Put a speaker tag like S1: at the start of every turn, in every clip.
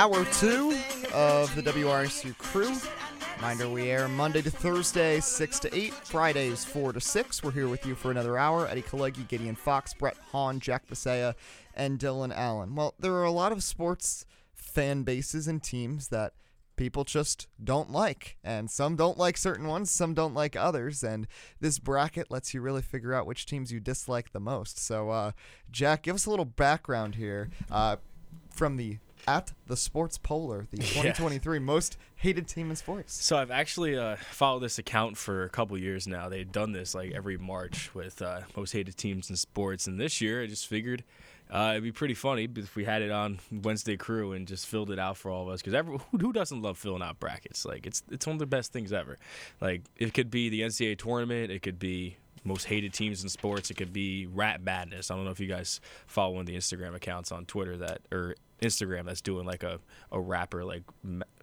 S1: hour two of the WRSU crew. Reminder we air Monday to Thursday, 6 to 8, Fridays, 4 to 6. We're here with you for another hour. Eddie Kalegi, Gideon Fox, Brett Hahn, Jack Bisaya, and Dylan Allen. Well, there are a lot of sports fan bases and teams that people just don't like. And some don't like certain ones, some don't like others. And this bracket lets you really figure out which teams you dislike the most. So, uh, Jack, give us a little background here uh, from the at the Sports Poller, the 2023 most hated team in sports.
S2: So I've actually uh, followed this account for a couple years now. They've done this like every March with uh, most hated teams in sports, and this year I just figured uh, it'd be pretty funny if we had it on Wednesday Crew and just filled it out for all of us. Because who, who doesn't love filling out brackets? Like it's it's one of the best things ever. Like it could be the NCAA tournament. It could be most hated teams in sports. It could be Rat Madness. I don't know if you guys follow one of the Instagram accounts on Twitter that or Instagram that's doing like a, a rapper like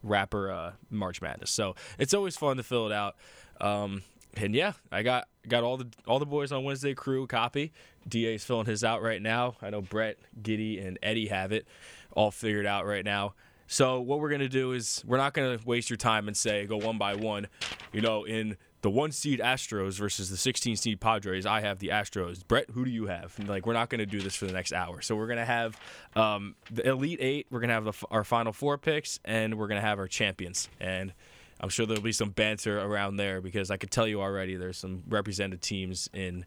S2: rapper uh, March Madness. So it's always fun to fill it out. Um, and yeah, I got got all the all the boys on Wednesday crew copy. DA's filling his out right now. I know Brett, Giddy, and Eddie have it all figured out right now. So what we're gonna do is we're not gonna waste your time and say go one by one. You know, in the one seed Astros versus the 16 seed Padres. I have the Astros. Brett, who do you have? Like, we're not going to do this for the next hour. So we're going to have um, the Elite Eight. We're going to have the, our final four picks, and we're going to have our champions. And I'm sure there'll be some banter around there because I could tell you already there's some represented teams in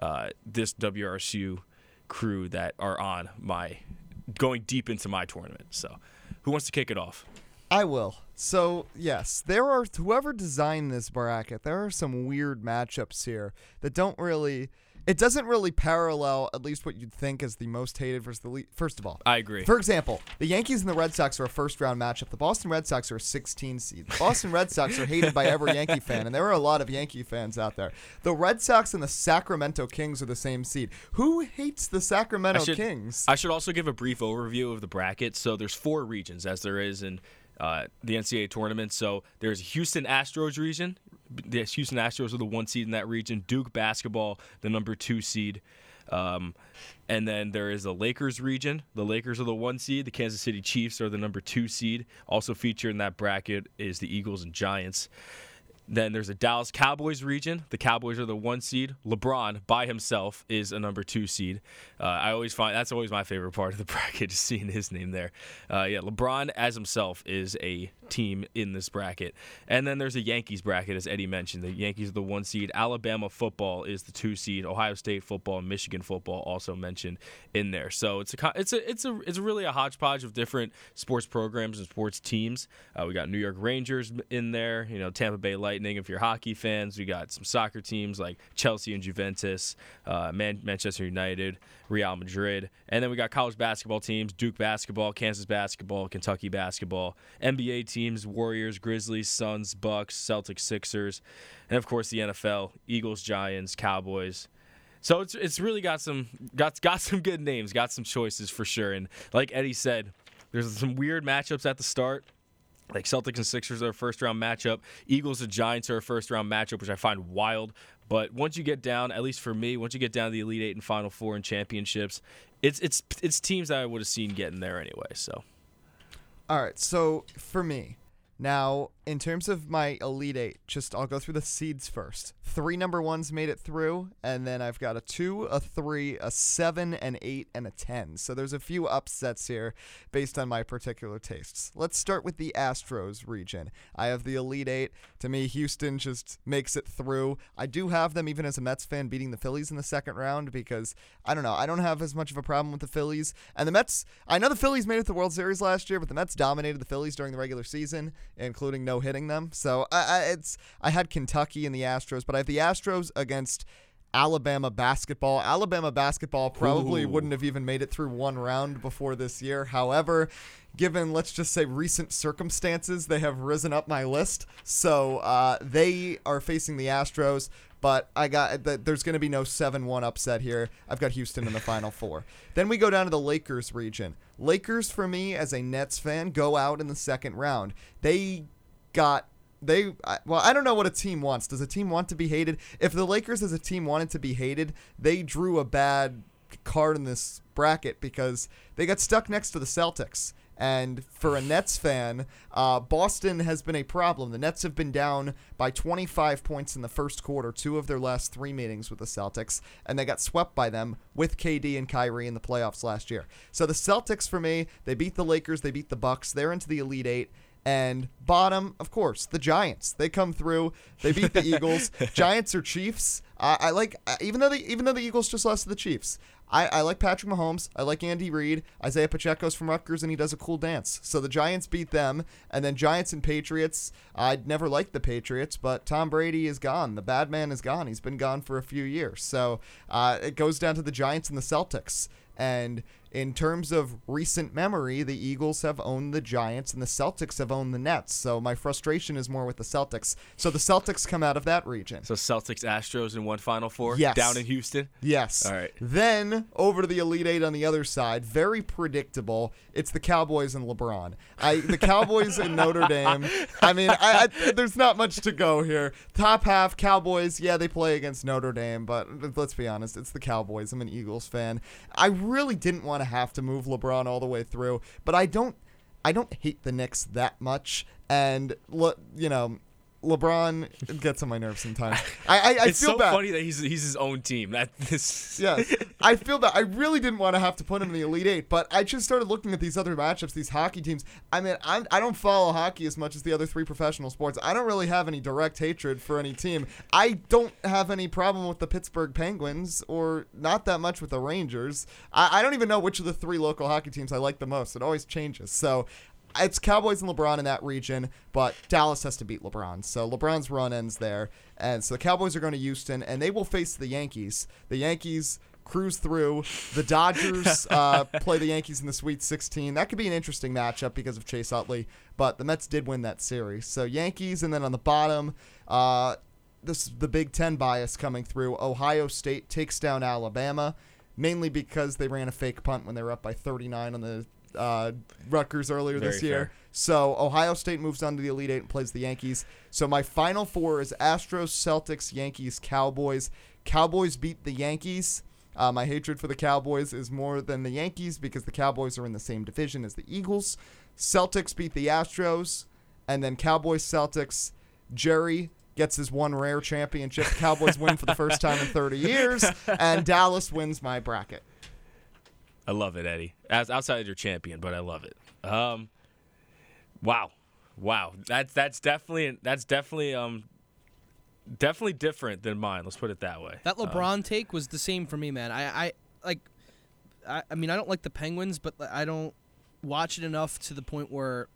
S2: uh, this WRSU crew that are on my going deep into my tournament. So, who wants to kick it off?
S1: I will. So, yes, there are whoever designed this bracket, there are some weird matchups here that don't really it doesn't really parallel at least what you'd think is the most hated versus the least. First of all,
S2: I agree.
S1: For example, the Yankees and the Red Sox are a first round matchup. The Boston Red Sox are a 16 seed. The Boston Red Sox are hated by every Yankee fan, and there are a lot of Yankee fans out there. The Red Sox and the Sacramento Kings are the same seed. Who hates the Sacramento
S2: I should,
S1: Kings?
S2: I should also give a brief overview of the bracket. So there's four regions, as there is in uh, the NCAA tournament. So there's Houston Astros region. The Houston Astros are the one seed in that region. Duke basketball, the number two seed. Um, and then there is the Lakers region. The Lakers are the one seed. The Kansas City Chiefs are the number two seed. Also featured in that bracket is the Eagles and Giants. Then there's a Dallas Cowboys region. The Cowboys are the one seed. LeBron by himself is a number two seed. Uh, I always find that's always my favorite part of the bracket, just seeing his name there. Uh, yeah, LeBron as himself is a team in this bracket. And then there's a Yankees bracket, as Eddie mentioned. The Yankees are the one seed. Alabama football is the two seed. Ohio State football Michigan football also mentioned in there. So it's a it's a it's a it's really a hodgepodge of different sports programs and sports teams. Uh, we got New York Rangers in there. You know, Tampa Bay Lightning If you're hockey fans. We got some soccer teams like Chelsea and Juventus, uh, Man- Manchester United, Real Madrid, and then we got college basketball teams: Duke basketball, Kansas basketball, Kentucky basketball, NBA teams: Warriors, Grizzlies, Suns, Bucks, Celtics, Sixers, and of course the NFL: Eagles, Giants, Cowboys. So it's it's really got some got got some good names, got some choices for sure. And like Eddie said, there's some weird matchups at the start. Like Celtics and Sixers are a first round matchup. Eagles and Giants are a first round matchup, which I find wild. But once you get down, at least for me, once you get down to the Elite Eight and Final Four and championships, it's it's it's teams that I would have seen getting there anyway. So,
S1: all right. So for me, now, in terms of my Elite Eight, just I'll go through the seeds first. Three number ones made it through, and then I've got a two, a three, a seven, an eight, and a ten. So there's a few upsets here based on my particular tastes. Let's start with the Astros region. I have the Elite Eight. To me, Houston just makes it through. I do have them, even as a Mets fan, beating the Phillies in the second round because I don't know. I don't have as much of a problem with the Phillies. And the Mets, I know the Phillies made it to the World Series last year, but the Mets dominated the Phillies during the regular season including no hitting them. So I, I, it's I had Kentucky and the Astros, but I have the Astros against Alabama basketball. Alabama basketball probably Ooh. wouldn't have even made it through one round before this year. However, given let's just say recent circumstances, they have risen up my list. So uh, they are facing the Astros. But I got there's going to be no 7-1 upset here. I've got Houston in the final 4. Then we go down to the Lakers region. Lakers for me as a Nets fan go out in the second round. They got they well i don't know what a team wants does a team want to be hated if the lakers as a team wanted to be hated they drew a bad card in this bracket because they got stuck next to the celtics And for a Nets fan, uh, Boston has been a problem. The Nets have been down by 25 points in the first quarter, two of their last three meetings with the Celtics, and they got swept by them with KD and Kyrie in the playoffs last year. So the Celtics, for me, they beat the Lakers, they beat the Bucks, they're into the Elite Eight. And bottom, of course, the Giants. They come through. They beat the Eagles. Giants or Chiefs. I, I like even though the even though the Eagles just lost to the Chiefs. I, I like Patrick Mahomes. I like Andy Reid. Isaiah Pacheco's from Rutgers, and he does a cool dance. So the Giants beat them, and then Giants and Patriots. I'd never liked the Patriots, but Tom Brady is gone. The bad man is gone. He's been gone for a few years. So uh, it goes down to the Giants and the Celtics. And in terms of recent memory, the Eagles have owned the Giants and the Celtics have owned the Nets. So my frustration is more with the Celtics. So the Celtics come out of that region.
S2: So Celtics, Astros in one Final Four.
S1: Yes.
S2: Down in Houston.
S1: Yes.
S2: All right.
S1: Then over to the Elite Eight on the other side. Very predictable. It's the Cowboys and LeBron. I the Cowboys and Notre Dame. I mean, I, I, there's not much to go here. Top half Cowboys. Yeah, they play against Notre Dame, but let's be honest, it's the Cowboys. I'm an Eagles fan. I really didn't want have to move LeBron all the way through, but I don't. I don't hate the Knicks that much, and le- you know, LeBron gets on my nerves sometimes. I I, I
S2: it's
S1: feel
S2: so
S1: bad.
S2: funny that he's he's his own team. That this.
S1: Yeah, I feel that I really didn't want to have to put him in the Elite Eight, but I just started looking at these other matchups, these hockey teams. I mean, I'm, I don't follow hockey as much as the other three professional sports. I don't really have any direct hatred for any team. I don't have any problem with the Pittsburgh Penguins or not that much with the Rangers. I, I don't even know which of the three local hockey teams I like the most. It always changes. So it's Cowboys and LeBron in that region, but Dallas has to beat LeBron. So LeBron's run ends there. And so the Cowboys are going to Houston, and they will face the Yankees. The Yankees cruise through. The Dodgers uh, play the Yankees in the Sweet 16. That could be an interesting matchup because of Chase Utley, but the Mets did win that series. So Yankees, and then on the bottom, uh, this is the Big Ten bias coming through. Ohio State takes down Alabama, mainly because they ran a fake punt when they were up by 39 on the uh, Rutgers earlier this year.
S2: fair.
S1: So Ohio State moves on to the Elite Eight and plays the Yankees. So my final four is Astros, Celtics, Yankees, Cowboys. Cowboys beat the Yankees. Uh, my hatred for the Cowboys is more than the Yankees because the Cowboys are in the same division as the Eagles. Celtics beat the Astros, and then Cowboys, Celtics. Jerry gets his one rare championship. Cowboys win for the first time in 30 years, and Dallas wins my bracket.
S2: I love it, Eddie. As outside your champion, but I love it. Um, wow, wow. That's that's definitely that's definitely um definitely different than mine. Let's put it that way.
S3: That LeBron take was the same for me, man. I, I like, I, I mean, I don't like the Penguins, but I don't watch it enough to the point where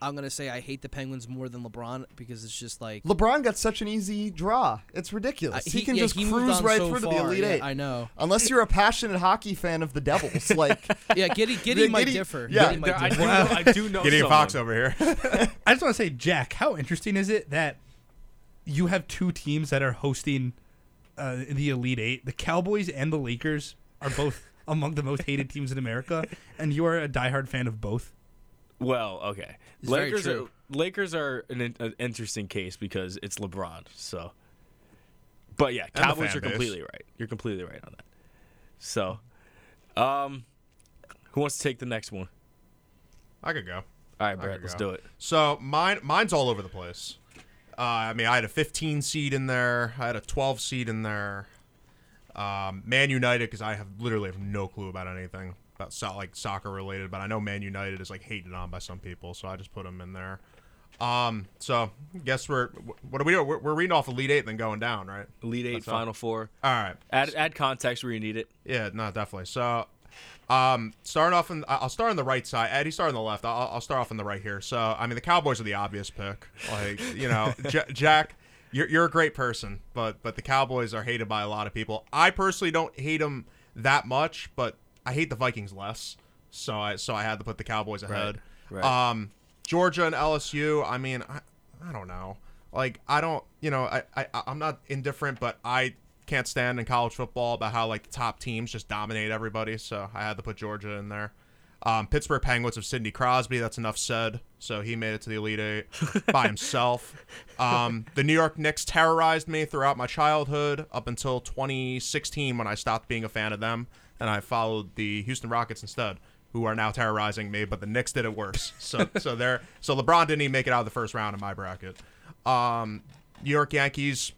S3: I'm gonna say I hate the Penguins more than LeBron because it's just like
S1: LeBron got such an easy draw. It's ridiculous.
S3: uh,
S1: he, can
S3: yeah,
S1: just
S3: he
S1: cruise right
S3: so
S1: through to the. Elite
S3: Yeah,
S1: Eight.
S3: I know.
S1: Unless you're a passionate hockey fan of the Devils, like
S3: Yeah, Giddy, Giddy
S1: Yeah,
S3: might
S1: Giddy-
S3: differ.
S1: yeah,
S3: Giddy might
S2: There- I do
S3: differ.
S2: know, I do know
S4: Getting a
S2: someone.
S4: fox over here.
S5: I just want to say, Jack, how interesting is it that you have two teams that are hosting uh, the Elite Eight? The Cowboys and the Lakers are both among the most hated teams in America, and you are a diehard fan of both.
S2: Well, okay.
S3: It's
S2: Lakers are. Lakers are an, an interesting case because it's LeBron. So, but yeah, Cowboys are completely right. You're completely right on that. So, um, who wants to take the next one?
S4: I could go.
S2: All right, Brett, let's
S4: go.
S2: do it.
S4: So mine, mine's all over the place. Uh, I mean, I had a 15 seed in there. I had a 12 seed in there. Um, Man United, because I have literally have no clue about anything about so, like soccer related, but I know Man United is like hated on by some people, so I just put them in there. Um, so guess we're what are we doing? We're, we're reading off Elite Eight, then going down, right?
S2: Elite Eight,
S4: That's all.
S2: Final Four.
S4: All right.
S2: Add add context where you need it.
S4: Yeah, no, definitely. So, um, starting off, in, I'll start on the right side. Eddie, start on the left. I'll, I'll start off on the right here. So, I mean, the Cowboys are the obvious pick. Like, you know, J- Jack, you're, you're a great person, but but the Cowboys are hated by a lot of people. I personally don't hate them that much, but I hate the Vikings less. So I so I had to put the Cowboys ahead.
S2: right.
S4: Um, Georgia and LSU. I mean, I, I don't know. Like, I don't, you know, I, I I'm not indifferent, but I can't stand in college football about how like the top teams just dominate everybody. So I had to put Georgia in there. Um, Pittsburgh Penguins of Sidney Crosby. That's enough said. So he made it to the Elite Eight by himself. Um, the New York Knicks terrorized me throughout my childhood up until 2016 when I stopped being a fan of them and I followed the Houston Rockets instead. who are now terrorizing me, but the Knicks did it worse. So so they're so LeBron didn't even make it out of the first round in my bracket. Um, New York Yankees,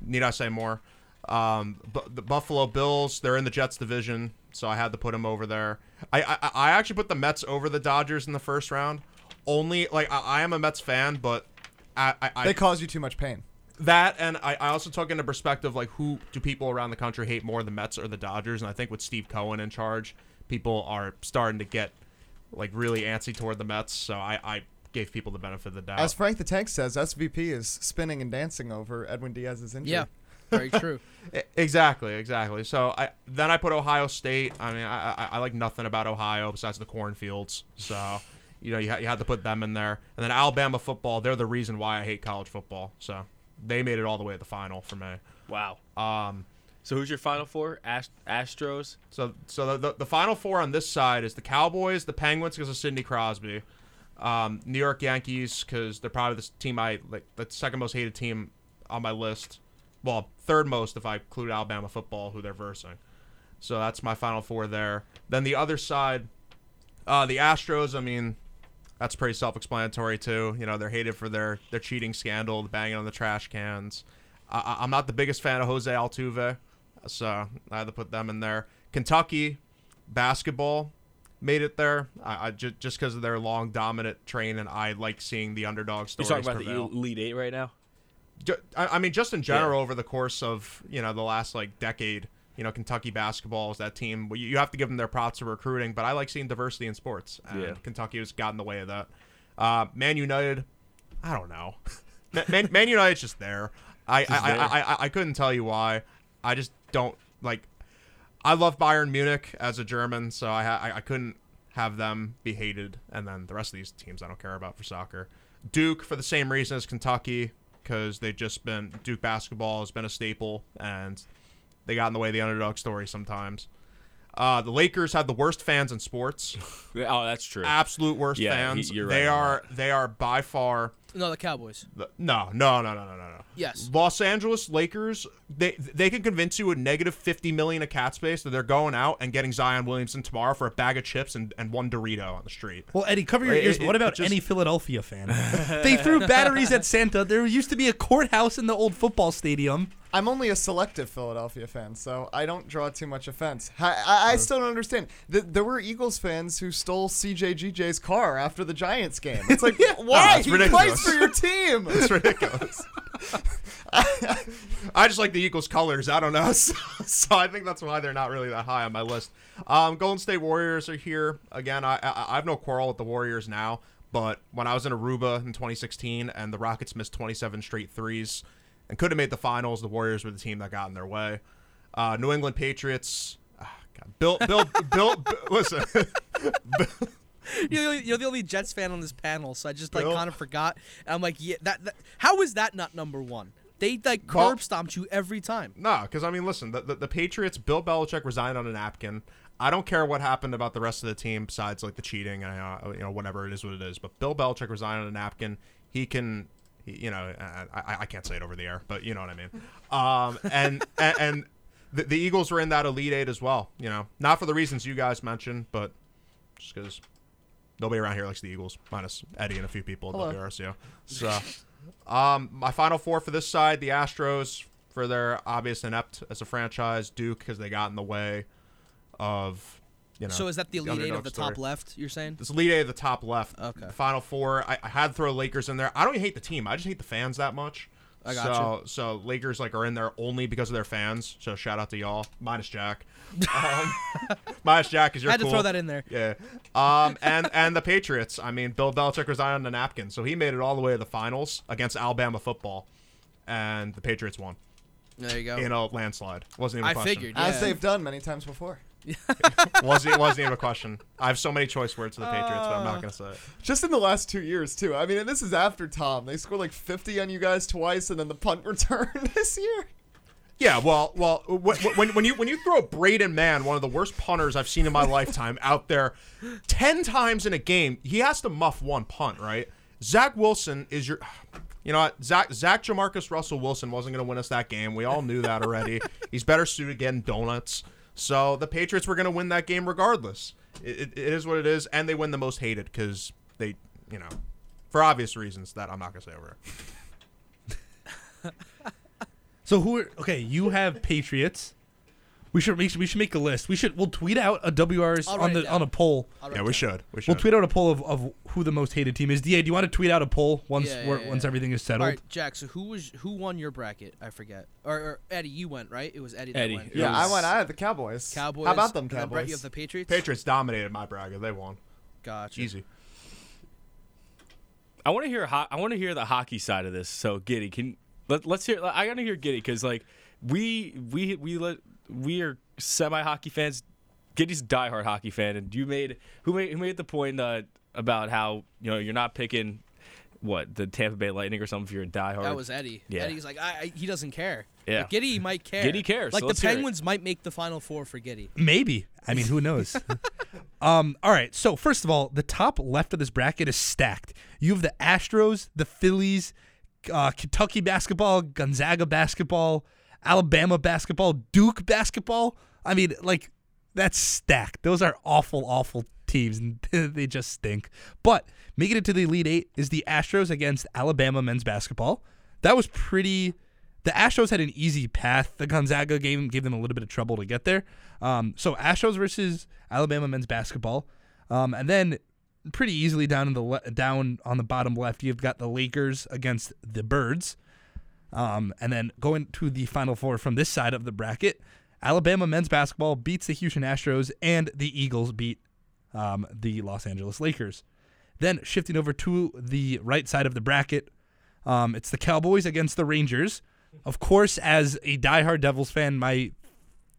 S4: need I say more? Um, bu- the Buffalo Bills, they're in the Jets division, so I had to put them over there. I I, I actually put the Mets over the Dodgers in the first round. Only like I, I am a Mets fan, but I, I, I
S1: They cause you too much pain.
S4: That and I, I also took into perspective like who do people around the country hate more, the Mets or the Dodgers? And I think with Steve Cohen in charge, people are starting to get like really antsy toward the Mets. So I, I gave people the benefit of the doubt.
S1: As Frank the Tank says, SVP is spinning and dancing over Edwin Diaz's injury.
S3: Yeah, very true.
S4: Exactly, exactly. So I then I put Ohio State. I mean, I, I, I like nothing about Ohio besides the cornfields. So you know you, ha- you had to put them in there. And then Alabama football. They're the reason why I hate college football. So they made it all the way to the final for me.
S2: Wow.
S4: Um,
S2: So who's your final four? Ast- Astros.
S4: So so the, the the final four on this side is the Cowboys, the Penguins because of Sidney Crosby, um, New York Yankees because they're probably the team I like the second most hated team on my list. Well, third most if I include Alabama football, who they're versing. So that's my final four there. Then the other side, uh, the Astros. I mean, that's pretty self-explanatory too. You know, they're hated for their their cheating scandal, the banging on the trash cans. I, I'm not the biggest fan of Jose Altuve, so I had to put them in there. Kentucky basketball made it there. I, I ju- just because of their long dominant train, and I like seeing the underdog
S2: stories.
S4: Stories
S2: talking about
S4: prevail.
S2: the Elite Eight right now.
S4: I, I mean, just in general, over the course of you know the last like decade, you know, Kentucky basketball is that team. You, you have to give them their props for recruiting, but I like seeing diversity in sports, and
S2: Yeah.
S4: Kentucky has gotten in the way of that. Uh, Man United, I don't know. Man, Man, United's just there. I I,
S2: Just
S4: I,
S2: there.
S4: I, I I couldn't tell you why. I just don't like. I love Bayern Munich as a German, so I I, I couldn't have them be hated, and then the rest of these teams I don't care about for soccer. Duke for the same reason as Kentucky, because they've just been Duke basketball has been a staple, and they got in the way of the underdog story sometimes. Uh, the Lakers have the worst fans in sports,
S2: Oh, that's true.
S4: absolute worst
S2: Yeah,
S4: fans.
S2: he- you're
S4: they
S2: right on
S4: are they are by far
S3: No, the Cowboys.
S4: the, no no no no no no no.
S3: Yes.
S4: Los Angeles Lakers, they they can convince you with negative fifty million of cat space that they're going out and getting Zion Williamson tomorrow for a bag of chips and, and one Dorito on the street.
S5: Well, Eddie, cover your
S4: It-
S5: ears.
S4: it-
S5: what about
S4: just-
S5: any Philadelphia fan? they threw batteries at Santa. There used to be a courthouse in the old football stadium.
S1: I'm only a selective Philadelphia fan, so I don't draw too much offense. I, I, I still don't understand. Th- there were Eagles fans who stole CJGJ's car after the Giants game. It's like, why?
S4: that's
S1: he
S4: ridiculous.
S1: plays for your team.
S4: It's ridiculous. I just like the Eagles colors. I don't know, so, so I think that's why they're not really that high on my list. Um, Golden State Warriors are here again. I, I I have no quarrel with the Warriors now, but when I was in Aruba in 2016 and the Rockets missed 27 straight threes and could have made the finals, the Warriors were the team that got in their way. Uh, New England Patriots. ah, God, Bill, Bill, Bill, Bill, listen.
S3: You're the, only, you're the only Jets fan on this panel, so I just like kind of forgot. And I'm like, yeah, that, that. How is that not number one? They like
S4: Well-
S3: curb stomped you every time.
S4: No, because I mean, listen, the, the the Patriots, Bill Belichick resigned on a napkin. I don't care what happened about the rest of the team besides like the cheating and uh, you know whatever it is, what it is. But Bill Belichick resigned on a napkin. He can, you know, I, I, can't say it over the air, but you know what I mean. Um, and and, and the, the Eagles were in that Elite Eight as well. You know, not for the reasons you guys mentioned, but just because nobody around here likes the Eagles, minus Eddie and a few people at
S1: Hello.
S4: WRCO. So, um, my final four for this side: the Astros for their obvious inept as a franchise, Duke because they got in the way of, you know.
S3: So is that the elite eight of the
S4: story.
S3: top left? You're saying?
S4: This Elite Eight of the top left.
S3: Okay.
S4: Final four. I, I had to throw Lakers in there. I don't even hate the team. I just hate the fans that much.
S3: I
S4: so
S3: gotcha.
S4: so Lakers like are in there only because of their fans. So shout out to y'all, minus Jack. Um, minus Jack is you're
S3: I had to throw that in there.
S4: Yeah. Um, and and the Patriots. I mean, Bill Belichick resigned on the napkin, so he made it all the way to the finals against Alabama football, and the Patriots won
S3: There you go.
S4: in a landslide. Wasn't even a
S3: I
S4: question.
S3: figured.
S1: As they've done many times before.
S4: wasn't wasn't even a question. I have so many choice words for the Patriots, but I'm
S3: Uh.
S4: not gonna say it.
S1: Just in the last two years, too. I mean, and this is after Tom. They scored like 50 on you guys twice, and then the punt return this year.
S4: Yeah, well, well, when, when, you when you throw Braden Mann, one of the worst punters I've seen in my lifetime, out there ten times in a game, he has to muff one punt, right? Zach Wilson is your, you know, what? Zach Zach Jamarcus Russell Wilson wasn't going to win us that game. We all knew that already. He's better suited getting donuts. So the Patriots were going to win that game regardless. it, it, is what it is, and they win the most hated because they, you know, for obvious reasons that I'm not gonna say over.
S5: So who are okay? You have Patriots. We should we should, we should make a list. We should we'll tweet out a WRs
S3: I'll
S5: on
S3: write
S5: the
S3: down.
S5: on a poll.
S3: I'll write
S4: Yeah, we
S3: down.
S4: should. We should.
S5: We'll tweet out a poll of, of who the most hated team is. Da, do you want to tweet out a poll once
S3: Yeah, yeah,
S5: we're-
S3: yeah,
S5: once
S3: yeah.
S5: everything is
S3: All
S5: settled?
S3: right, Jack. So who was who won your bracket? I forget. Or, or Eddie, you went right. It was Eddie. That
S2: Eddie.
S3: went.
S2: It
S1: Yeah, I went. I had the Cowboys.
S3: Cowboys.
S1: How about them
S3: and then Brett, you
S1: Cowboys?
S3: have the Patriots.
S4: Patriots dominated my bracket. They won.
S3: Gotcha.
S4: Easy.
S2: I want to hear ho- I want to hear the hockey side of this. So Giddy, can let, let's hear. I gotta hear Giddy because like we we we let we are semi hockey fans. Giddy's a diehard hockey fan, and you made who made who made the point uh, about how you know you're not picking what the Tampa Bay Lightning or something if you're a diehard.
S3: That was Eddie.
S2: Yeah.
S3: Eddie's like, I, I, he doesn't care.
S2: Yeah.
S3: Like, Giddy might care.
S2: Giddy cares,
S3: Like
S2: so
S3: the
S2: let's hear it.
S3: Penguins might make the final four for Giddy.
S5: Maybe. I mean, who knows? um. All right. So first of all, the top left of this bracket is stacked. You have the Astros, the Phillies, uh, Kentucky basketball, Gonzaga basketball, Alabama basketball, Duke basketball. I mean, like that's stacked. Those are awful, awful teams, and they just stink. But making it to the Elite Eight is the Astros against Alabama men's basketball. That was pretty. The Astros had an easy path. The Gonzaga game gave them a little bit of trouble to get there. Um, so Astros versus Alabama men's basketball, um, and then pretty easily down in the le- down on the bottom left, you've got the Lakers against the Birds, um, and then going to the Final Four from this side of the bracket, Alabama men's basketball beats the Houston Astros, and the Eagles beat um, the Los Angeles Lakers. Then shifting over to the right side of the bracket, um, it's the Cowboys against the Rangers. Of course, as a diehard Devils fan, my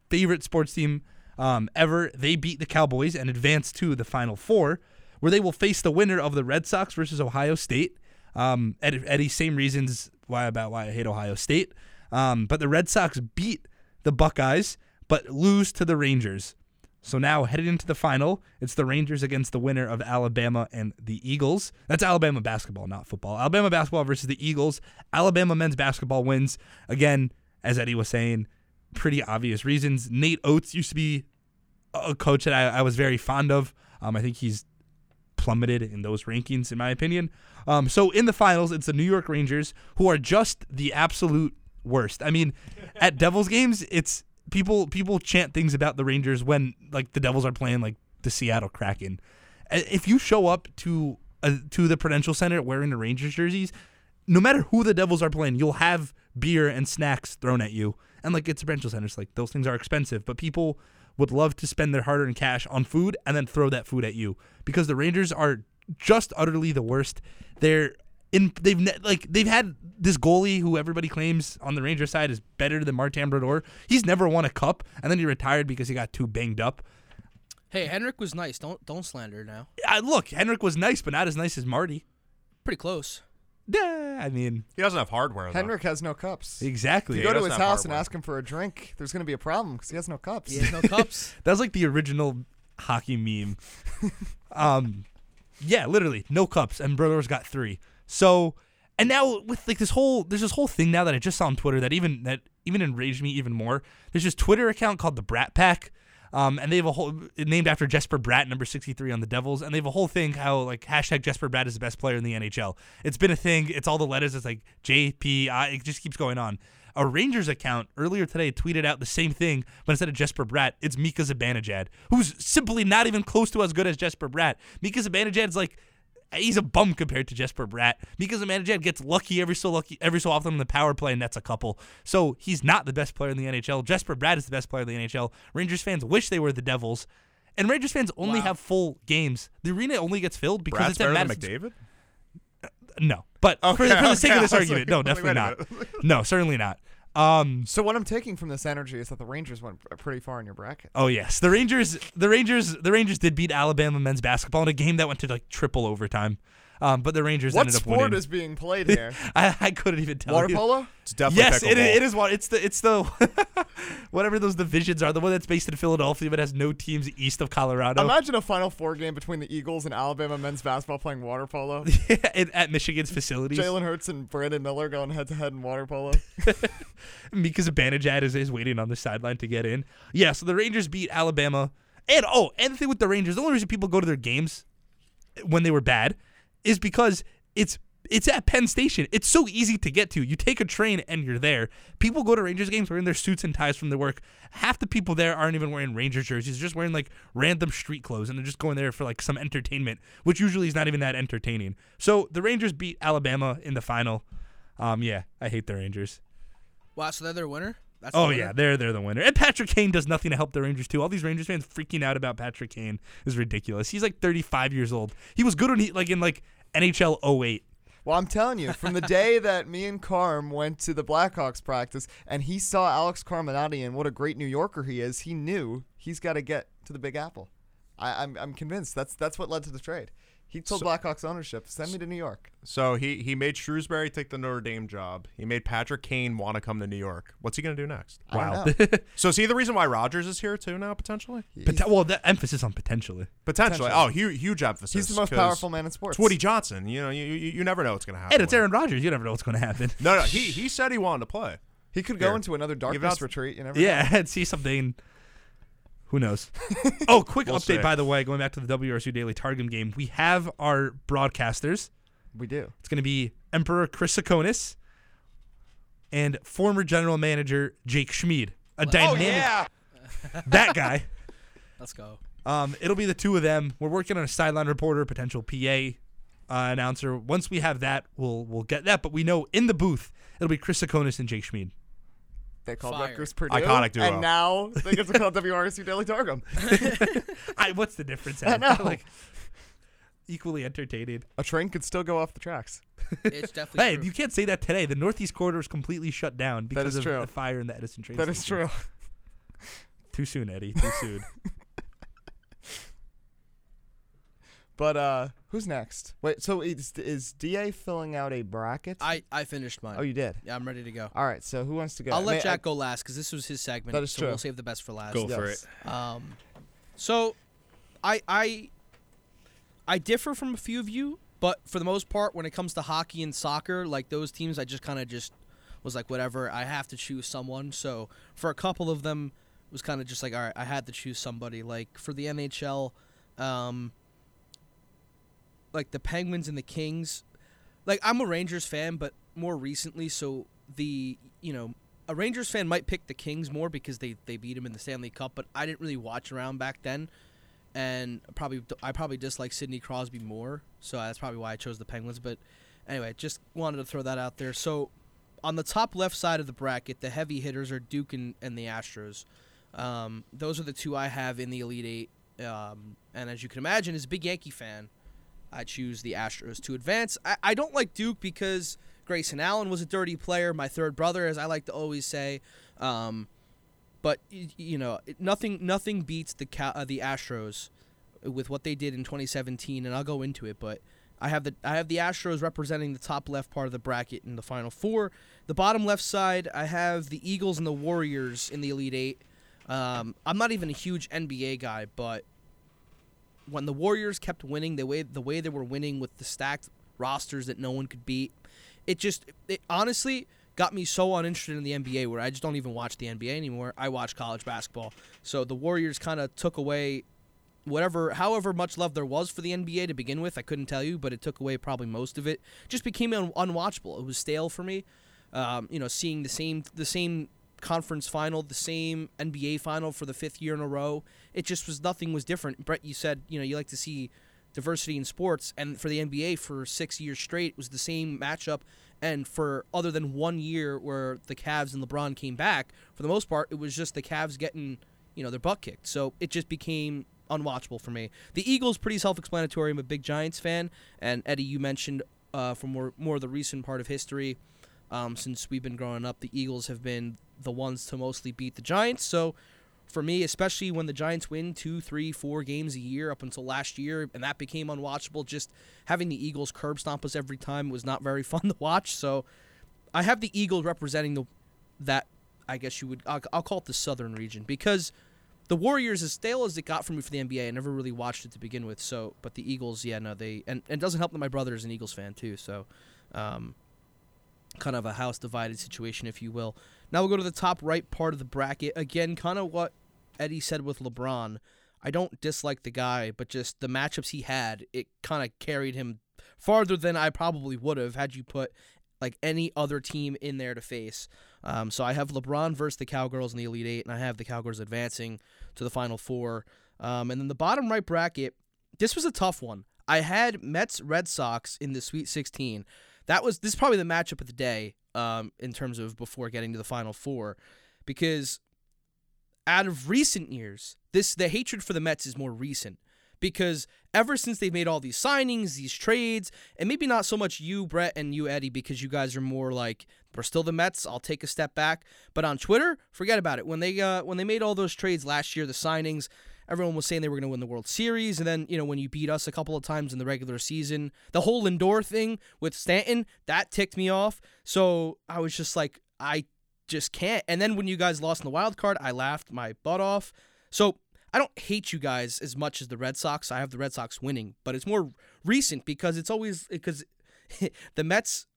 S5: favorite sports team um, ever, they beat the Cowboys and advance to the Final Four, where they will face the winner of the Red Sox versus Ohio State. Um, Eddie, same reasons why about why I hate Ohio State. Um, but the Red Sox beat the Buckeyes, but lose to the Rangers. So now headed into the final, it's the Rangers against the winner of Alabama and the Eagles. That's Alabama basketball, not football. Alabama basketball versus the Eagles. Alabama men's basketball wins. Again, as Eddie was saying, pretty obvious reasons. Nate Oats used to be a coach that I, I was very fond of. Um, I think he's plummeted in those rankings, in my opinion. Um, so in the finals, it's the New York Rangers, who are just the absolute worst. I mean, at Devils games, it's people people chant things about the Rangers when like the Devils are playing like the Seattle Kraken. If you show up to uh, to the Prudential Center wearing the Rangers jerseys, no matter who the Devils are playing, you'll have beer and snacks thrown at you. And like it's a Prudential Center, it's like those things are expensive, but people would love to spend their hard-earned cash on food and then throw that food at you because the Rangers are just utterly the worst. They're in they've ne- like they've had this goalie who everybody claims on the Ranger side is better than Martin Brodeur. He's never won a cup, and then he retired because he got too banged up.
S3: Hey, Henrik was nice. Don't don't slander now.
S5: Look, Henrik was nice, but not as nice as Marty.
S3: Pretty close.
S5: Yeah, I mean,
S4: He doesn't have hardware. Though.
S1: Henrik has no cups. If
S5: exactly.
S1: you
S4: Yeah,
S1: go to his
S4: doesn't have
S1: house and
S4: hardware.
S1: ask him for a drink, there's going to be a problem because he has no cups.
S3: He has no cups.
S5: That's like the original hockey meme. um, yeah, literally no cups, and Brodeur's got three. So, and now with like this whole, there's this whole thing now that I just saw on Twitter that even that even enraged me even more. There's this Twitter account called the Brat Pack. Um, and they have a whole named after Jesper Bratt, number 63 on the Devils, and they have a whole thing how like hashtag Jesper Bratt is the best player in the NHL. It's been a thing. It's all the letters. It's like JPI. It just keeps going on. A Rangers account earlier today tweeted out the same thing, but instead of Jesper Bratt, it's Mika Zibanejad, who's simply not even close to as good as Jesper Bratt. Mika Zibanejad's like he's a bum compared to Jesper Bratt. Mika Zibanejad gets lucky every so lucky every so often in the power play, and that's a couple. So he's not the best player in the NHL. Jesper Bratt is the best player in the NHL. Rangers fans wish they were the Devils. And Rangers fans only
S3: Wow.
S5: have full games. The arena only gets filled because
S4: Brad's
S5: it's at
S4: better than
S5: Madison.
S4: McDavid.
S5: No, but for,
S4: Okay,
S5: the, for the sake
S4: okay.
S5: of this argument,
S4: like-
S5: no,
S4: I was like,
S5: definitely not.
S4: wait a minute.
S5: No, certainly not. Um,
S1: So what I'm taking from this energy is that the Rangers went pretty far in your bracket.
S5: Oh yes, the Rangers, the Rangers, the Rangers did beat Alabama men's basketball in a game that went to like triple overtime. Um, but the Rangers
S1: What
S5: ended up winning.
S1: What sport is being played here?
S5: I, I couldn't even tell
S1: Water
S5: you.
S1: polo?
S4: It's definitely
S5: Yes, it,
S4: pickleball.
S5: it is one. It's the it's the whatever those divisions are. The one that's based in Philadelphia but has no teams east of Colorado.
S1: Imagine a Final Four game between the Eagles and Alabama men's basketball playing water polo.
S5: at, at Michigan's facilities.
S1: Jalen Hurts and Brandon Miller going head to head in water polo.
S5: Mika Zibanejad is, is waiting on the sideline to get in. Yeah, so the Rangers beat Alabama And oh, and the thing with the Rangers, the only reason people go to their games when they were bad is because it's it's at Penn Station. It's so easy to get to. You take a train and you're there. People go to Rangers games wearing their suits and ties from their work. Half the people there aren't even wearing Rangers jerseys. They're just wearing like random street clothes and they're just going there for like some entertainment, which usually is not even that entertaining. So the Rangers beat Alabama in the final. Um, yeah, I hate the Rangers.
S3: Wow, so they're their winner. That's
S5: Oh
S3: winner?
S5: yeah, they're they're the winner. And Patrick Kane does nothing to help the Rangers too. All these Rangers fans freaking out about Patrick Kane is ridiculous. He's like 35 years old. He was good when he like in like NHL 08.
S1: Well, I'm telling you, from the day that me and Carm went to the Blackhawks practice and he saw Alex Carminati and what a great New Yorker he is, he knew he's got to get to the Big Apple. I, I'm, I'm convinced that's that's what led to the trade. He told Blackhawks ownership, "Send me to New York."
S4: So he he made Shrewsberry take the Notre Dame job. He made Patrick Kane want to come to New York. What's he gonna do next?
S1: I don't
S5: Wow.
S1: know.
S4: So is he the reason why Rodgers is here too now potentially?
S5: Pot- well, the emphasis on potentially.
S4: Potentially. Oh, huge huge emphasis.
S1: He's the most powerful man in sports.
S4: It's Woody Johnson. You know, you, you you never know what's gonna happen.
S5: And it's. Aaron Rodgers. You never know what's going to happen.
S4: No, no, he he said he wanted to play.
S1: He could go
S4: Here.
S1: into another
S4: Give
S1: darkness retreat. You never know.
S5: Yeah, and see something. Who knows? oh, quick
S4: We'll
S5: update
S4: see.
S5: by the way. Going back to the WRSU Daily Targum game, we have our broadcasters.
S1: we do.
S5: It's going to be Emperor Chris Sakonis and former general manager Jake Schmid. A dynamic. that guy.
S3: Let's go.
S5: Um, it'll be the two of them. We're working on a sideline reporter, potential PA uh, announcer. Once we have that, we'll we'll get that. But we know in the booth it'll be Chris Sakonis and Jake Schmid.
S1: They called
S3: Fire.
S1: Rutgers Purdue,
S4: Iconic duo.
S1: and now they get to call WRSU Daily Targum.
S5: I, what's the difference?
S1: I know.
S5: like equally entertaining.
S1: A train could still go off the tracks.
S3: It's definitely
S5: Hey,
S3: true.
S5: you can't say that today. The Northeast corridor is completely shut down because of
S1: true.
S5: the fire in the Edison train.
S1: That is
S5: station.
S1: true.
S5: Too soon, Eddie. Too soon.
S1: But uh, who's next? Wait, so is, is Da filling out a bracket?
S3: I I finished mine.
S1: oh, you did.
S3: yeah, I'm ready to go.
S1: All right. So who wants to go?
S3: I'll let
S1: mean,
S3: Jack go last because this was his segment.
S1: That is
S3: so
S1: true.
S3: we'll save the best for last.
S2: Go for
S1: yes.
S2: it.
S3: Um, so, I I I differ from a few of you, but for the most part, when it comes to hockey and soccer, like those teams, I just kind of just was like, whatever. I have to choose someone. So for a couple of them, it was kind of just like, all right, I had to choose somebody. Like for the NHL, um, like the Penguins and the Kings. Like I'm a Rangers fan, but more recently, so the you know a Rangers fan might pick the Kings more because they they beat them in the Stanley Cup, but I didn't really watch around back then, and probably I probably dislike Sidney Crosby more, so that's probably why I chose the Penguins. But anyway, just wanted to throw that out there. So on the top left side of the bracket, the heavy hitters are Duke and, and the Astros. Um, those are the two I have in the Elite Eight. Um, and as you can imagine, as a big Yankee fan, I choose the Astros to advance. I, I don't like Duke because Grayson Allen was a dirty player, my third brother, as I like to always say. Um, but you know, nothing nothing beats the uh, the Astros with what they did in 2017, and I'll go into it. But I have the I have the Astros representing the top left part of the bracket in the final four. The bottom left side, I have the Eagles and the Warriors in the Elite Eight. Um, I'm not even a huge NBA guy, but when the Warriors kept winning the way the way they were winning with the stacked rosters that no one could beat, it just it honestly got me so uninterested in the NBA where I just don't even watch the NBA anymore. I watch college basketball. So the Warriors kind of took away whatever however much love there was for the NBA to begin with. I couldn't tell you, but it took away probably most of it. Just became un- unwatchable. It was stale for me. Um, you know, seeing the same the same conference final, the same NBA final for the fifth year in a row. It just was nothing was different. Brett, you said you know you like to see diversity in sports, and for the NBA for six years straight it was the same matchup. And for other than one year where the Cavs and LeBron came back, for the most part it was just the Cavs getting you know their butt kicked. So it just became unwatchable for me. The Eagles pretty self-explanatory. I'm a big Giants fan, and Eddie, you mentioned uh, from more more of the recent part of history. Um, since we've been growing up, the Eagles have been the ones to mostly beat the Giants. So, for me, especially when the Giants win two, three, four games a year up until last year, and that became unwatchable, just having the Eagles curb stomp us every time was not very fun to watch. So, I have the Eagles representing the that I guess you would I'll, I'll call it the Southern region because the Warriors, as stale as it got for me for the NBA, I never really watched it to begin with. So, but the Eagles, yeah, no, they and, and it doesn't help that my brother is an Eagles fan too. So, um, kind of a house divided situation, if you will. Now we'll go to the top right part of the bracket again. Kind of what Eddie said with LeBron. I don't dislike the guy, but just the matchups he had, it kind of carried him farther than I probably would have had you put like any other team in there to face. Um, so I have LeBron versus the Cowgirls in the Elite Eight, and I have the Cowgirls advancing to the Final Four. Um, and then the bottom right bracket, this was a tough one. I had Mets Red Sox in the Sweet 16. That was this is probably the matchup of the day um, in terms of before getting to the Final Four, because out of recent years, this the hatred for the Mets is more recent because ever since they've made all these signings, these trades, and maybe not so much you, Brett, and you, Eddie, because you guys are more like we're still the Mets. I'll take a step back, but on Twitter, forget about it. When they uh, when they made all those trades last year, the signings, everyone was saying they were going to win the World Series, and then you know when you beat us a couple of times in the regular season, the whole Lindor thing with Stanton that ticked me off. So I was just like, I just can't. And then when you guys lost in the wild card, I laughed my butt off. So I don't hate you guys as much as the Red Sox. I have the Red Sox winning, but it's more recent because it's always because the Mets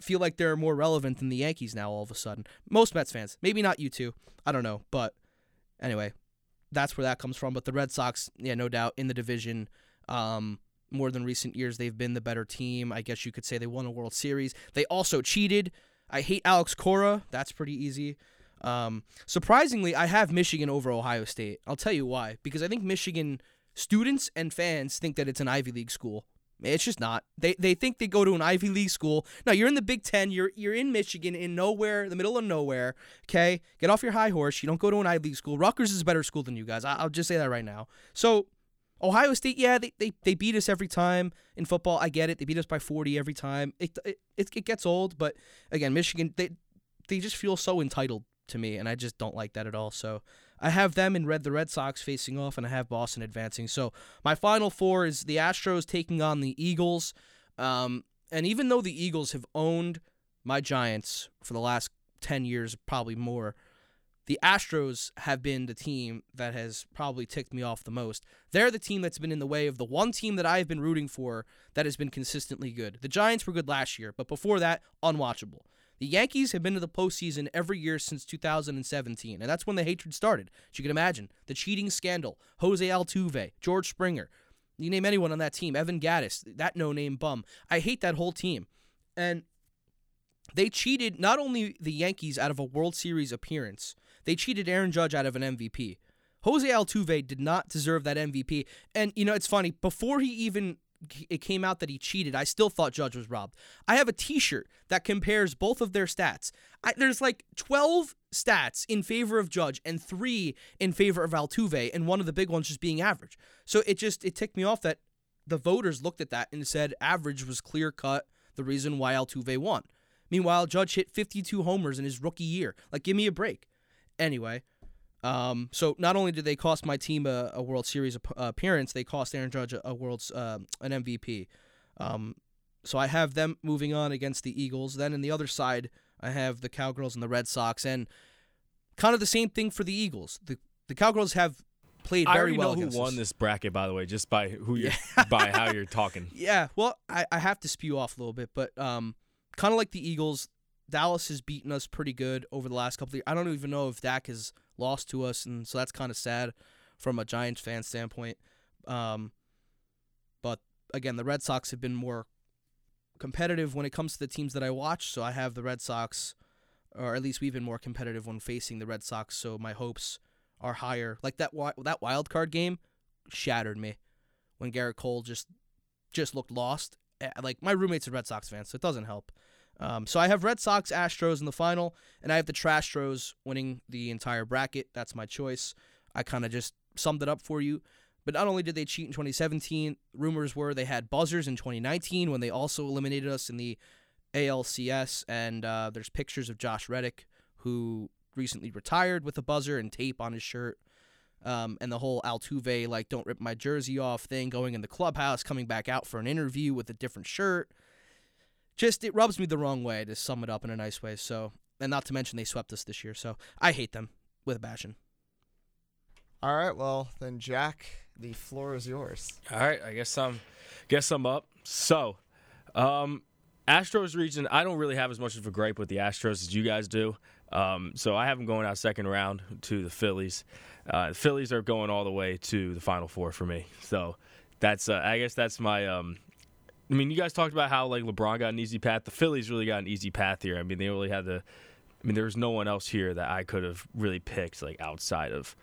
S3: feel like they're more relevant than the Yankees now all of a sudden. Most Mets fans, maybe not you two. I don't know, but anyway, that's where that comes from. But the Red Sox, yeah, no doubt in the division. Um, more than recent years, they've been the better team. I guess you could say they won a World Series. They also cheated. I hate Alex Cora. That's pretty easy. Um, surprisingly, I have Michigan over Ohio State. I'll tell you why. Because I think Michigan students and fans think that it's an Ivy League school. It's just not. They they think they go to an Ivy League school. No, you're in the Big Ten. You're you're in Michigan, in nowhere, the middle of nowhere. Okay, get off your high horse. You don't go to an Ivy League school. Rutgers is a better school than you guys. I, will just say that right now. So Ohio State, yeah, they, they, they beat us every time in football. I get it. They beat us by 40 every time. It, it, it, gets old, but again, Michigan, they, they just feel so entitled to me, and I just don't like that at all. So I have them in red, the Red Sox facing off, and I have Boston advancing. So my final four is the Astros taking on the Eagles. Um, and even though the Eagles have owned my Giants for the last 10 years, probably more, the Astros have been the team that has probably ticked me off the most. They're the team that's been in the way of the one team that I've been rooting for that has been consistently good. The Giants were good last year, but before that, unwatchable. The Yankees have been to the postseason every year since 2017, and that's when the hatred started. As you can imagine, the cheating scandal, Jose Altuve, George Springer, you name anyone on that team, Evan Gattis, that no-name bum. I hate that whole team. And they cheated not only the Yankees out of a World Series appearance, they cheated Aaron Judge out of an MVP. Jose Altuve did not deserve that MVP. And you know, it's funny, before he even it came out that he cheated, I still thought Judge was robbed. I have a T-shirt that compares both of their stats. I, there's like 12 stats in favor of Judge and three in favor of Altuve, and one of the big ones just being average. So it just it ticked me off that the voters looked at that and said average was clear cut the reason why Altuve won. Meanwhile, Judge hit 52 homers in his rookie year. Like, give me a break. Anyway, um, so not only did they cost my team a, a World Series appearance, they cost Aaron Judge a, a World's uh, an MVP. Um, so I have them moving on against the Eagles. Then in the other side, I have the Cowgirls and the Red Sox, and kind of the same thing for the Eagles. The the Cowgirls have played very
S2: I already
S3: well.
S2: know who won
S3: us.
S2: this bracket, by the way, just by who you by how you're talking.
S3: Yeah, well, I, I have to spew off a little bit, but um, kind of like the Eagles, Dallas has beaten us pretty good over the last couple of years. I don't even know if Dak has lost to us, and so that's kind of sad from a Giants fan standpoint. Um, but again, the Red Sox have been more competitive when it comes to the teams that I watch. So I have the Red Sox, or at least we've been more competitive when facing the Red Sox. So my hopes are higher. Like that that wild card game shattered me when Gerrit Cole just just looked lost. Like my roommate's a Red Sox fan, so it doesn't help. Um, so I have Red Sox, Astros in the final, and I have the Trastros winning the entire bracket. That's my choice. I kind of just summed it up for you. But not only did they cheat in 2017, rumors were they had buzzers in 2019 when they also eliminated us in the ALCS. And uh, there's pictures of Josh Reddick, who recently retired with a buzzer and tape on his shirt. Um, and the whole Altuve, like, don't rip my jersey off thing, going in the clubhouse, coming back out for an interview with a different shirt. Just, it rubs me the wrong way to sum it up in a nice way. So, and not to mention they swept us this year. So I hate them with a passion.
S1: All right, well then, Jack, the floor is yours.
S2: All right, I guess I'm guess I'm up. So, um, Astros region, I don't really have as much of a gripe with the Astros as you guys do. Um, so I have them going out second round to the Phillies. uh, the Phillies are going all the way to the Final Four for me. So that's uh, I guess that's my. Um, I mean, you guys talked about how like LeBron got an easy path. The Phillies really got an easy path here. I mean, they really had the. I mean, there's no one else here that I could have really picked like outside of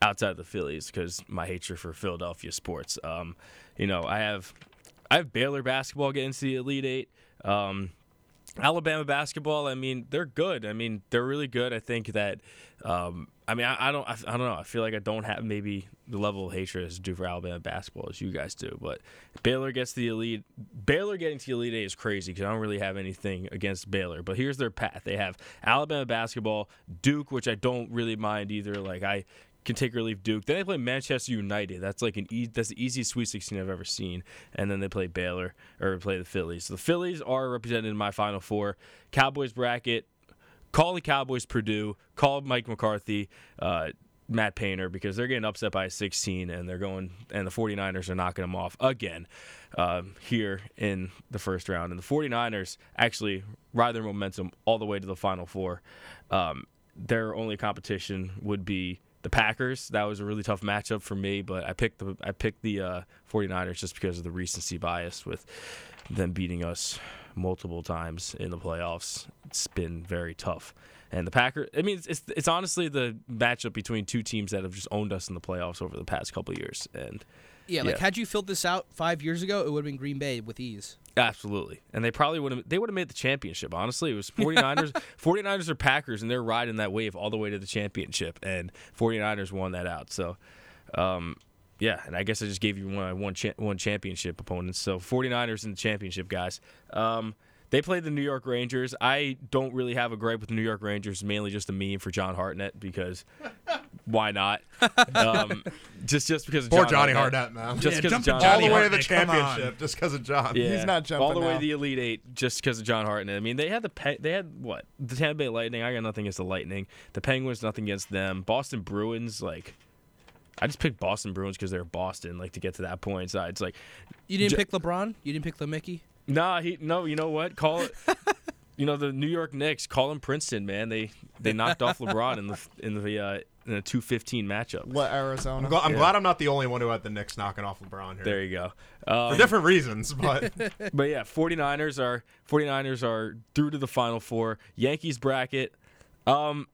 S2: outside of the Phillies because my hatred for Philadelphia sports. Um, you know, I have I have Baylor basketball getting to the Elite Eight. Um, Alabama basketball, I mean, they're good. I mean, they're really good. I think that, um, I mean, I, I don't, I, I, don't know. I feel like I don't have maybe the level of hatred as do for Alabama basketball as you guys do. But Baylor gets the elite. Baylor getting to the elite eight is crazy because I don't really have anything against Baylor. But here's their path. They have Alabama basketball, Duke, which I don't really mind either. Like I can take or leave Duke. Then they play Manchester United. That's like an e- that's the easiest Sweet 16 I've ever seen. And then they play Baylor or play the Phillies. So the Phillies are represented in my Final Four. Cowboys bracket. Call the Cowboys Purdue. Call Mike McCarthy. Uh, Matt Painter because they're getting upset by 16 and they're going and the 49ers are knocking them off again um, here in the first round and the 49ers actually ride their momentum all the way to the final four um, their only competition would be the Packers. That was a really tough matchup for me, but I picked the I picked the uh, 49ers just because of the recency bias with them beating us multiple times in the playoffs. It's been very tough. And the Packers, I mean, it's, it's honestly the matchup between two teams that have just owned us in the playoffs over the past couple years. And
S3: Yeah, like
S2: Yeah.
S3: had you filled this out five years ago, it would have been Green Bay with ease.
S2: Absolutely. And they probably would have they would have made the championship. Honestly, it was 49ers 49ers or Packers and they're riding that wave all the way to the championship and 49ers won that out. So um yeah, and I guess I just gave you one one cha- one championship opponents. So 49ers in the championship guys. Um they played the New York Rangers. I don't really have a gripe with the New York Rangers, mainly just a meme for John Hartnett because why not? Um, just just because of
S4: Poor
S2: John
S4: Johnny Hartnett, man.
S2: Just
S5: Yeah,
S2: because of
S5: jumping
S2: John
S4: all
S5: Johnny
S4: the way to the
S5: Hartnett, come on.
S4: championship just because of John.
S2: yeah,
S1: He's not jumping
S2: all
S1: jumping
S2: the way
S1: now.
S2: to the Elite Eight just because of John Hartnett. I mean, they had the Pe- they had what the Tampa Bay Lightning. I got nothing against the Lightning. The Penguins, nothing against them. Boston Bruins, like I just picked Boston Bruins because they're Boston. Like to get to that point, so it's like,
S3: You didn't
S2: J-
S3: pick LeBron. You didn't pick the Mickey.
S2: nah, he no. You know what? Call it. You know the New York Knicks. Call them Princeton, man. They they knocked off LeBron in the in the uh, in a two fifteen matchup.
S1: Let Arizona.
S4: I'm, gl- I'm
S2: Yeah.
S4: glad I'm not the only one who had the Knicks knocking off LeBron here.
S2: There you go.
S4: For
S2: Um,
S4: different reasons, but
S2: But yeah, 49ers are 49ers are through to the final four. Yankees bracket. Um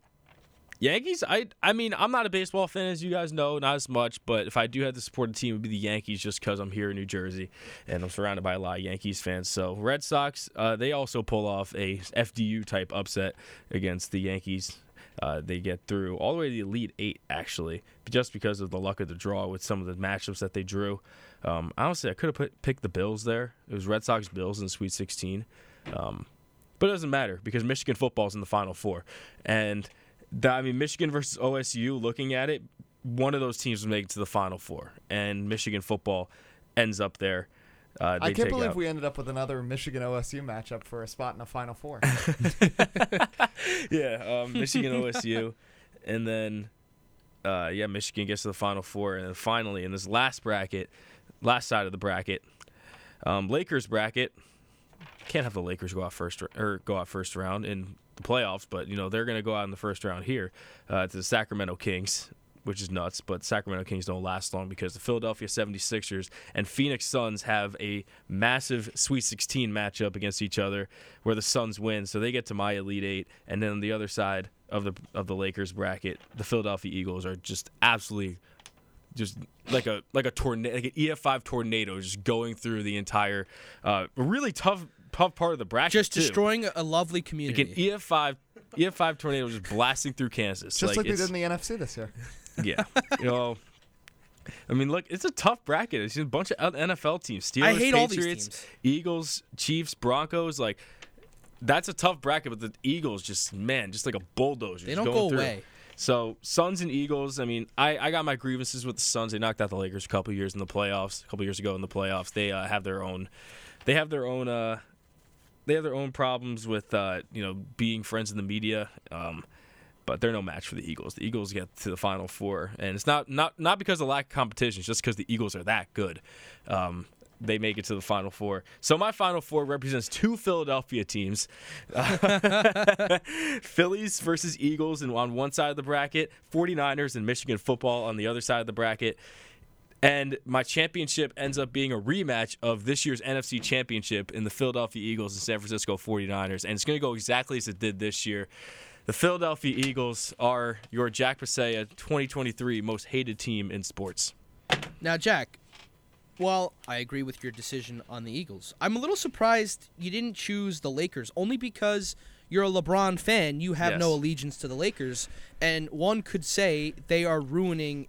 S2: Yankees, I I mean, I'm not a baseball fan as you guys know, not as much, but if I do have to support a team it would be the Yankees just cuz I'm here in New Jersey and I'm surrounded by a lot of Yankees fans. So, Red Sox, uh, they also pull off a FDU type upset against the Yankees. Uh, they get through all the way to the Elite Eight, actually, just because of the luck of the draw with some of the matchups that they drew. Um, honestly, I could have picked the Bills there. It was Red Sox Bills in Sweet 16. Um, but it doesn't matter because Michigan football's in the Final Four. And, the, I mean, Michigan versus OSU, looking at it, one of those teams will make it to the Final Four. And Michigan football ends up there. Uh,
S1: I can't believe
S2: out-
S1: we ended up with another Michigan OSU matchup for a spot in a Final Four.
S2: yeah, um, Michigan OSU, and then uh, yeah, Michigan gets to the Final Four, and then finally in this last bracket, last side of the bracket, um, Lakers bracket. Can't have the Lakers go out first or go out first round in the playoffs, but you know they're going to go out in the first round here uh, to the Sacramento Kings, which is nuts. But Sacramento Kings don't last long because the Philadelphia 76ers and Phoenix Suns have a massive Sweet 16 matchup against each other, where the Suns win, so they get to my Elite Eight, and then on the other side of the of the Lakers bracket, the Philadelphia Eagles are just absolutely just like a like a tornado, like an EF5 tornado, just going through the entire, uh, really tough tough part of the bracket.
S3: Just
S2: too.
S3: destroying a lovely
S2: like
S3: community.
S2: an EF5 EF5 tornado just blasting through Kansas.
S1: Just like, they
S2: it's-
S1: did in the NFC this year.
S2: yeah, you know. I mean, look, it's a tough bracket. It's just a bunch of NFL teams. Steelers,
S3: I hate all these
S2: Patriots,
S3: teams.
S2: Eagles, Chiefs, Broncos. Like, that's a tough bracket. But the Eagles, just man, just like a bulldozer.
S3: They don't
S2: going
S3: go
S2: through.
S3: away.
S2: So Suns and Eagles. I mean, I, I got my grievances with the Suns. They knocked out the Lakers a couple years in the playoffs. A couple years ago in the playoffs, they uh, have their own. They have their own. Uh, they have their own problems with uh, you know being friends in the media. Um, but they're no match for the Eagles. The Eagles get to the Final Four, and it's not not not because of lack of competition. It's just because the Eagles are that good. Um, they make it to the Final Four. So my Final Four represents two Philadelphia teams, Phillies versus Eagles, and on one side of the bracket, 49ers and Michigan football on the other side of the bracket. And my championship ends up being a rematch of this year's NFC championship in the Philadelphia Eagles and San Francisco 49ers. And it's going to go exactly as it did this year. The Philadelphia Eagles are your Jack Pasea 2023 most hated team in sports.
S3: Now, Jack, well, I agree with your decision on the Eagles. I'm a little surprised you didn't choose the Lakers, only because you're a LeBron fan. You have no allegiance to the Lakers, and one could say they are ruining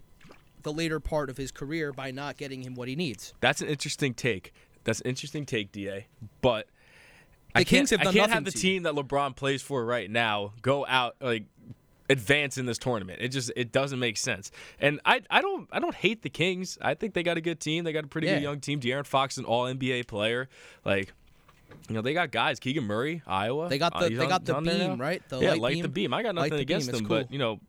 S3: the later part of his career by not getting him what he needs.
S2: That's an interesting take. That's an interesting take, Da. But
S3: The
S2: I
S3: Kings have done
S2: I can't have the
S3: to you.
S2: team that LeBron plays for right now go out like advance in this tournament. It just it doesn't make sense. And I I don't I don't hate the Kings. I think they got a good team. They got a pretty
S3: Yeah.
S2: good young team. De'Aaron Fox an All NBA player. Like. You know they got guys. Keegan Murray, Iowa.
S3: They got
S2: uh,
S3: the
S2: he's
S3: they
S2: on-
S3: got the beam, right? The
S2: yeah,
S3: light
S2: like
S3: beam.
S2: the beam. I got nothing
S3: the beam,
S2: against
S3: it's
S2: them,
S3: cool.
S2: but you know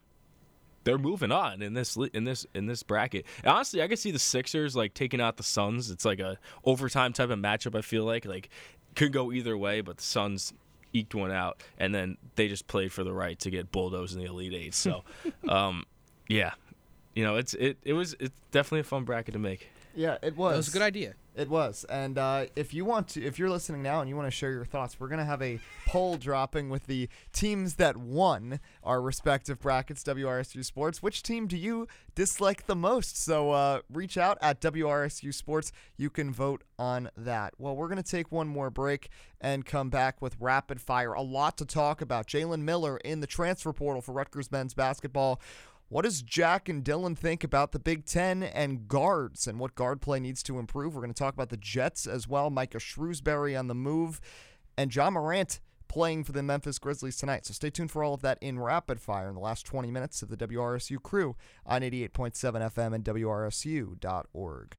S2: they're moving on in this in this in this bracket. And honestly, I could see the Sixers like taking out the Suns. It's like a overtime type of matchup. I feel like like could go either way, but the Suns eked one out, and then they just played for the right to get bulldozed in the Elite Eight. So, um, yeah, you know, it's it it was it's definitely a fun bracket to make.
S1: Yeah, it was.
S3: That was a good idea.
S1: It was. And uh, if you want to, if you're listening now and you want to share your thoughts, we're to have a poll dropping with the teams that won our respective brackets, WRSU Sports. Which team do you dislike the most? So uh, reach out at WRSU Sports. You can vote on that. Well, we're to take one more break and come back with rapid fire. A lot to talk about. Jalen Miller in the transfer portal for Rutgers men's basketball. What does Jack and Dylan think about the Big Ten and guards and what guard play needs to improve? We're going to talk about the Jets as well. Micah Shrewsberry on the move, and Ja Morant playing for the Memphis Grizzlies tonight. So stay tuned for all of that in rapid fire in the last 20 minutes of the WRSU crew on 88.7 FM and WRSU.org.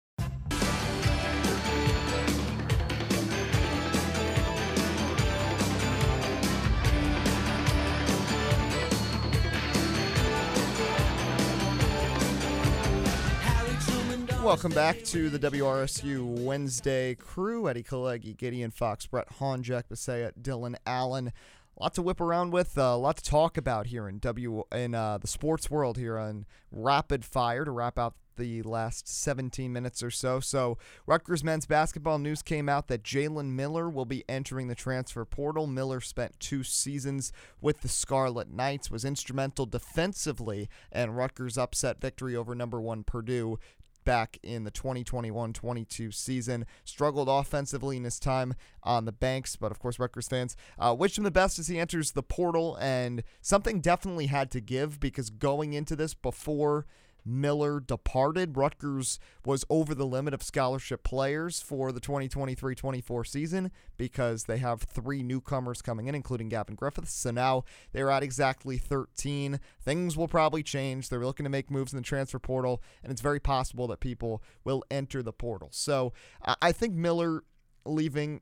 S1: Welcome back to the WRSU Wednesday crew. Eddie Kalegi, Gideon Fox, Brett Hahn, Jack Bisaya, Dylan Allen. A lot to whip around with, uh, a lot to talk about here in W in uh, the sports world here on Rapid Fire to wrap out the last 17 minutes or so. So, Rutgers men's basketball news came out that Jalen Miller will be entering the transfer portal. Miller spent two seasons with the Scarlet Knights, was instrumental defensively, and Rutgers' upset victory over number one Purdue back in the 2021-22 season. Struggled offensively in his time on the banks, but of course, Rutgers fans uh, wish him the best as he enters the portal. And something definitely had to give because going into this before Miller departed, Rutgers was over the limit of scholarship players for the 2023-24 season because they have three newcomers coming in, including Gavin Griffiths. So now they're at exactly 13. Things will probably change. They're looking to make moves in the transfer portal, and it's very possible that people will enter the portal. So I think Miller leaving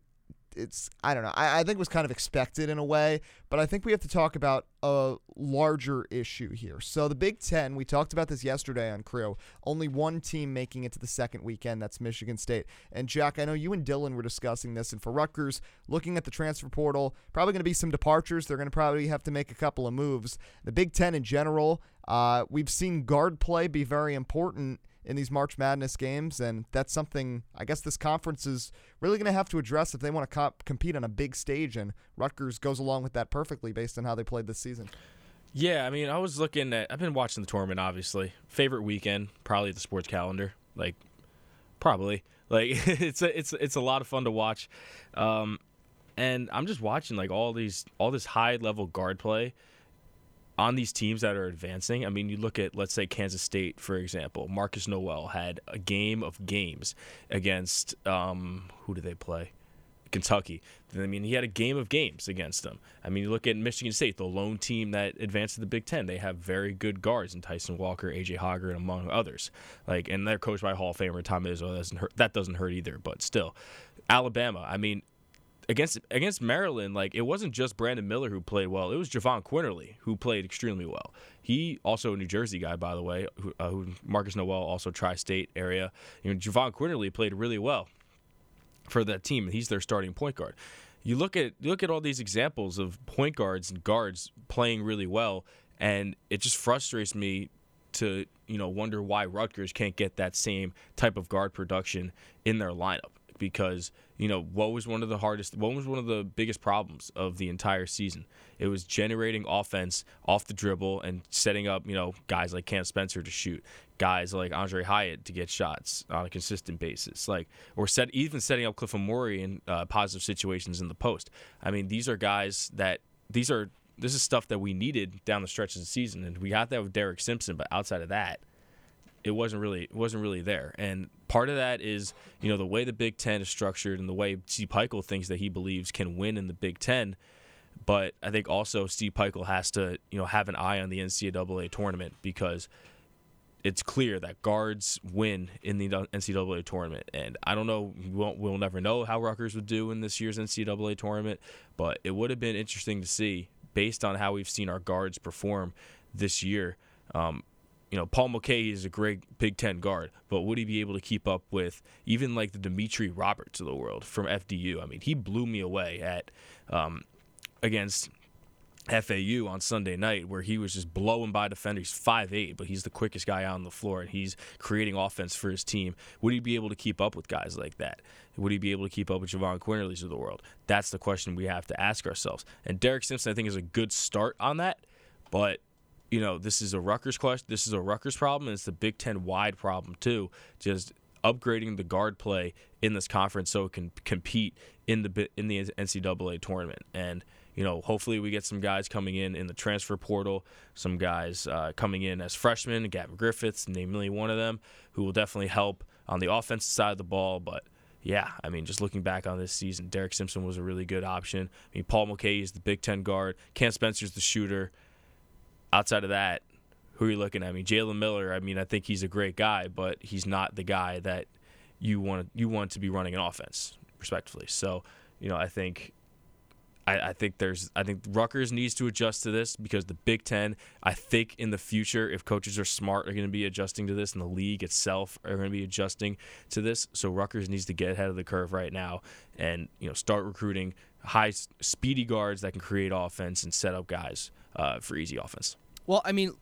S1: it's I don't know. I, I think it was kind of expected in a way, but I think we have to talk about a larger issue here. So the Big Ten, we talked about this yesterday on Crew. Only one team making it to the second weekend. That's Michigan State. And Jack, I know you and Dylan were discussing this, and for Rutgers, looking at the transfer portal, probably going to be some departures. They're going to probably have to make a couple of moves. The Big Ten in general, uh, we've seen guard play be very important in these March Madness games, and that's something I guess this conference is really going to have to address if they want to comp- compete on a big stage. And Rutgers goes along with that perfectly based on how they played this season.
S2: Yeah, I mean, I was looking at. I've been watching the tournament. Obviously, favorite weekend probably the sports calendar. Like, probably like it's a it's it's a lot of fun to watch, um, and I'm just watching like all these all this high level guard play on these teams that are advancing. I mean, you look at let's say Kansas State for example. Markquis Nowell had a game of games against um, who do they play? Kentucky. I mean, he had a game of games against them. I mean, you look at Michigan State, the lone team that advanced to the Big Ten. They have very good guards in Tyson Walker, AJ Hoggard, and among others. Like, and they're coached by Hall of Famer Tom Izzo. That doesn't hurt. That doesn't hurt either. But still, Alabama. I mean, against against Maryland, like it wasn't just Brandon Miller who played well. It was Jahvon Quinerly who played extremely well. He also a New Jersey guy, by the way. Who, uh, who Markquis Nowell also tri-state area. You know, Jahvon Quinerly played really well. for that team. He's their starting point guard. You look at you look at all these examples of point guards and guards playing really well, and it just frustrates me to you know wonder why Rutgers can't get that same type of guard production in their lineup because you know what was one of the hardest what was one of the biggest problems of the entire season? It was generating offense off the dribble and setting up you know guys like Cam Spencer to shoot guys like Aundre Hyatt to get shots on a consistent basis like or set even setting up Cliff Omoruyi in uh, positive situations in the post. I mean these are guys that these are this is stuff that we needed down the stretch of the season and we got that with Derek Simpson but outside of that it wasn't really it wasn't really there. And part of that is you know the way the Big Ten is structured and the way Steve Pikiell thinks that he believes can win in the Big Ten. But I think also Steve Pikiell has to you know have an eye on the NCAA tournament because it's clear that guards win in the NCAA tournament. And I don't know, we won't, we'll never know how Rutgers would do in this year's NCAA tournament, but it would have been interesting to see based on how we've seen our guards perform this year. Um, you know, Paul Mulcahy is a great Big Ten guard, but would he be able to keep up with even like the Demetre Roberts of the world from FDU? I mean, he blew me away at um, against FAU on Sunday night, where he was just blowing by defenders. He's 5'8, but he's the quickest guy out on the floor, and he's creating offense for his team. Would he be able to keep up with guys like that? Would he be able to keep up with Jahvon Quinerly's of the world? That's the question we have to ask ourselves. And Derek Simpson, I think, is a good start on that, but you know, this is a Rutgers question. This is a Rutgers problem, and it's the Big Ten wide problem too. Just upgrading the guard play in this conference so it can compete in the in the NCAA tournament. And you know, hopefully we get some guys coming in in the transfer portal, some guys uh, coming in as freshmen, Gavin Griffiths, namely one of them, who will definitely help on the offensive side of the ball. But yeah, I mean, just looking back on this season, Derek Simpson was a really good option. I mean, Paul Mulcahy is the Big Ten guard, Cam Spencer's the shooter outside of that, who are you looking at? I mean, Jalen Miller. I mean, I think he's a great guy, but he's not the guy that you want you want to be running an offense, respectfully. So, you know, I think. I, think there's. I think Rutgers needs to adjust to this because the Big Ten. I think in the future, if coaches are smart, are going to be adjusting to this, and the league itself are going to be adjusting to this. So Rutgers needs to get ahead of the curve right now, and you know, start recruiting high, speedy guards that can create offense and set up guys uh, for easy offense.
S3: Well, I mean,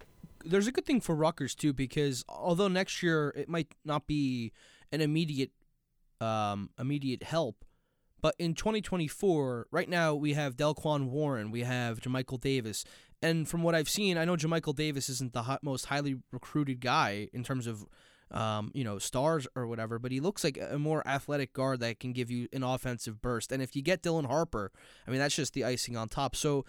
S3: there's a good thing for Rutgers too because although next year it might not be an immediate um, immediate help, but in 2024, right now we have Delquan Warren, we have Jamichael Davis, and from what I've seen, I know Jamichael Davis isn't the hot, most highly recruited guy in terms of um, you know, stars or whatever, but he looks like a more athletic guard that can give you an offensive burst. And if you get Dylan Harper, I mean, that's just the icing on top. So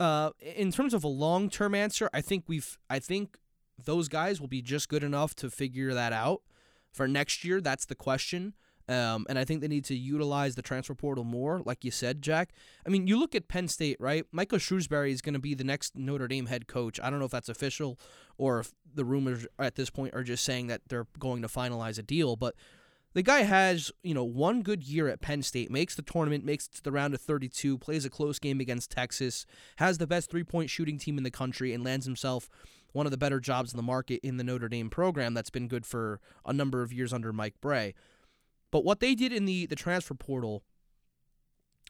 S3: uh, in terms of a long term answer, I think we've I think those guys will be just good enough to figure that out for next year. That's the question. Um, and I think they need to utilize the transfer portal more, like you said, Jack. I mean, you look at Penn State, right? Michael Shrewsberry is going to be the next Notre Dame head coach. I don't know if that's official or if the rumors at this point are just saying that they're going to finalize a deal, but the guy has, you know, one good year at Penn State, makes the tournament, makes it to the round of 32, plays a close game against Texas, has the best three point shooting team in the country, and lands himself one of the better jobs in the market in the Notre Dame program that's been good for a number of years under Mike Brey. But what they did in the, the transfer portal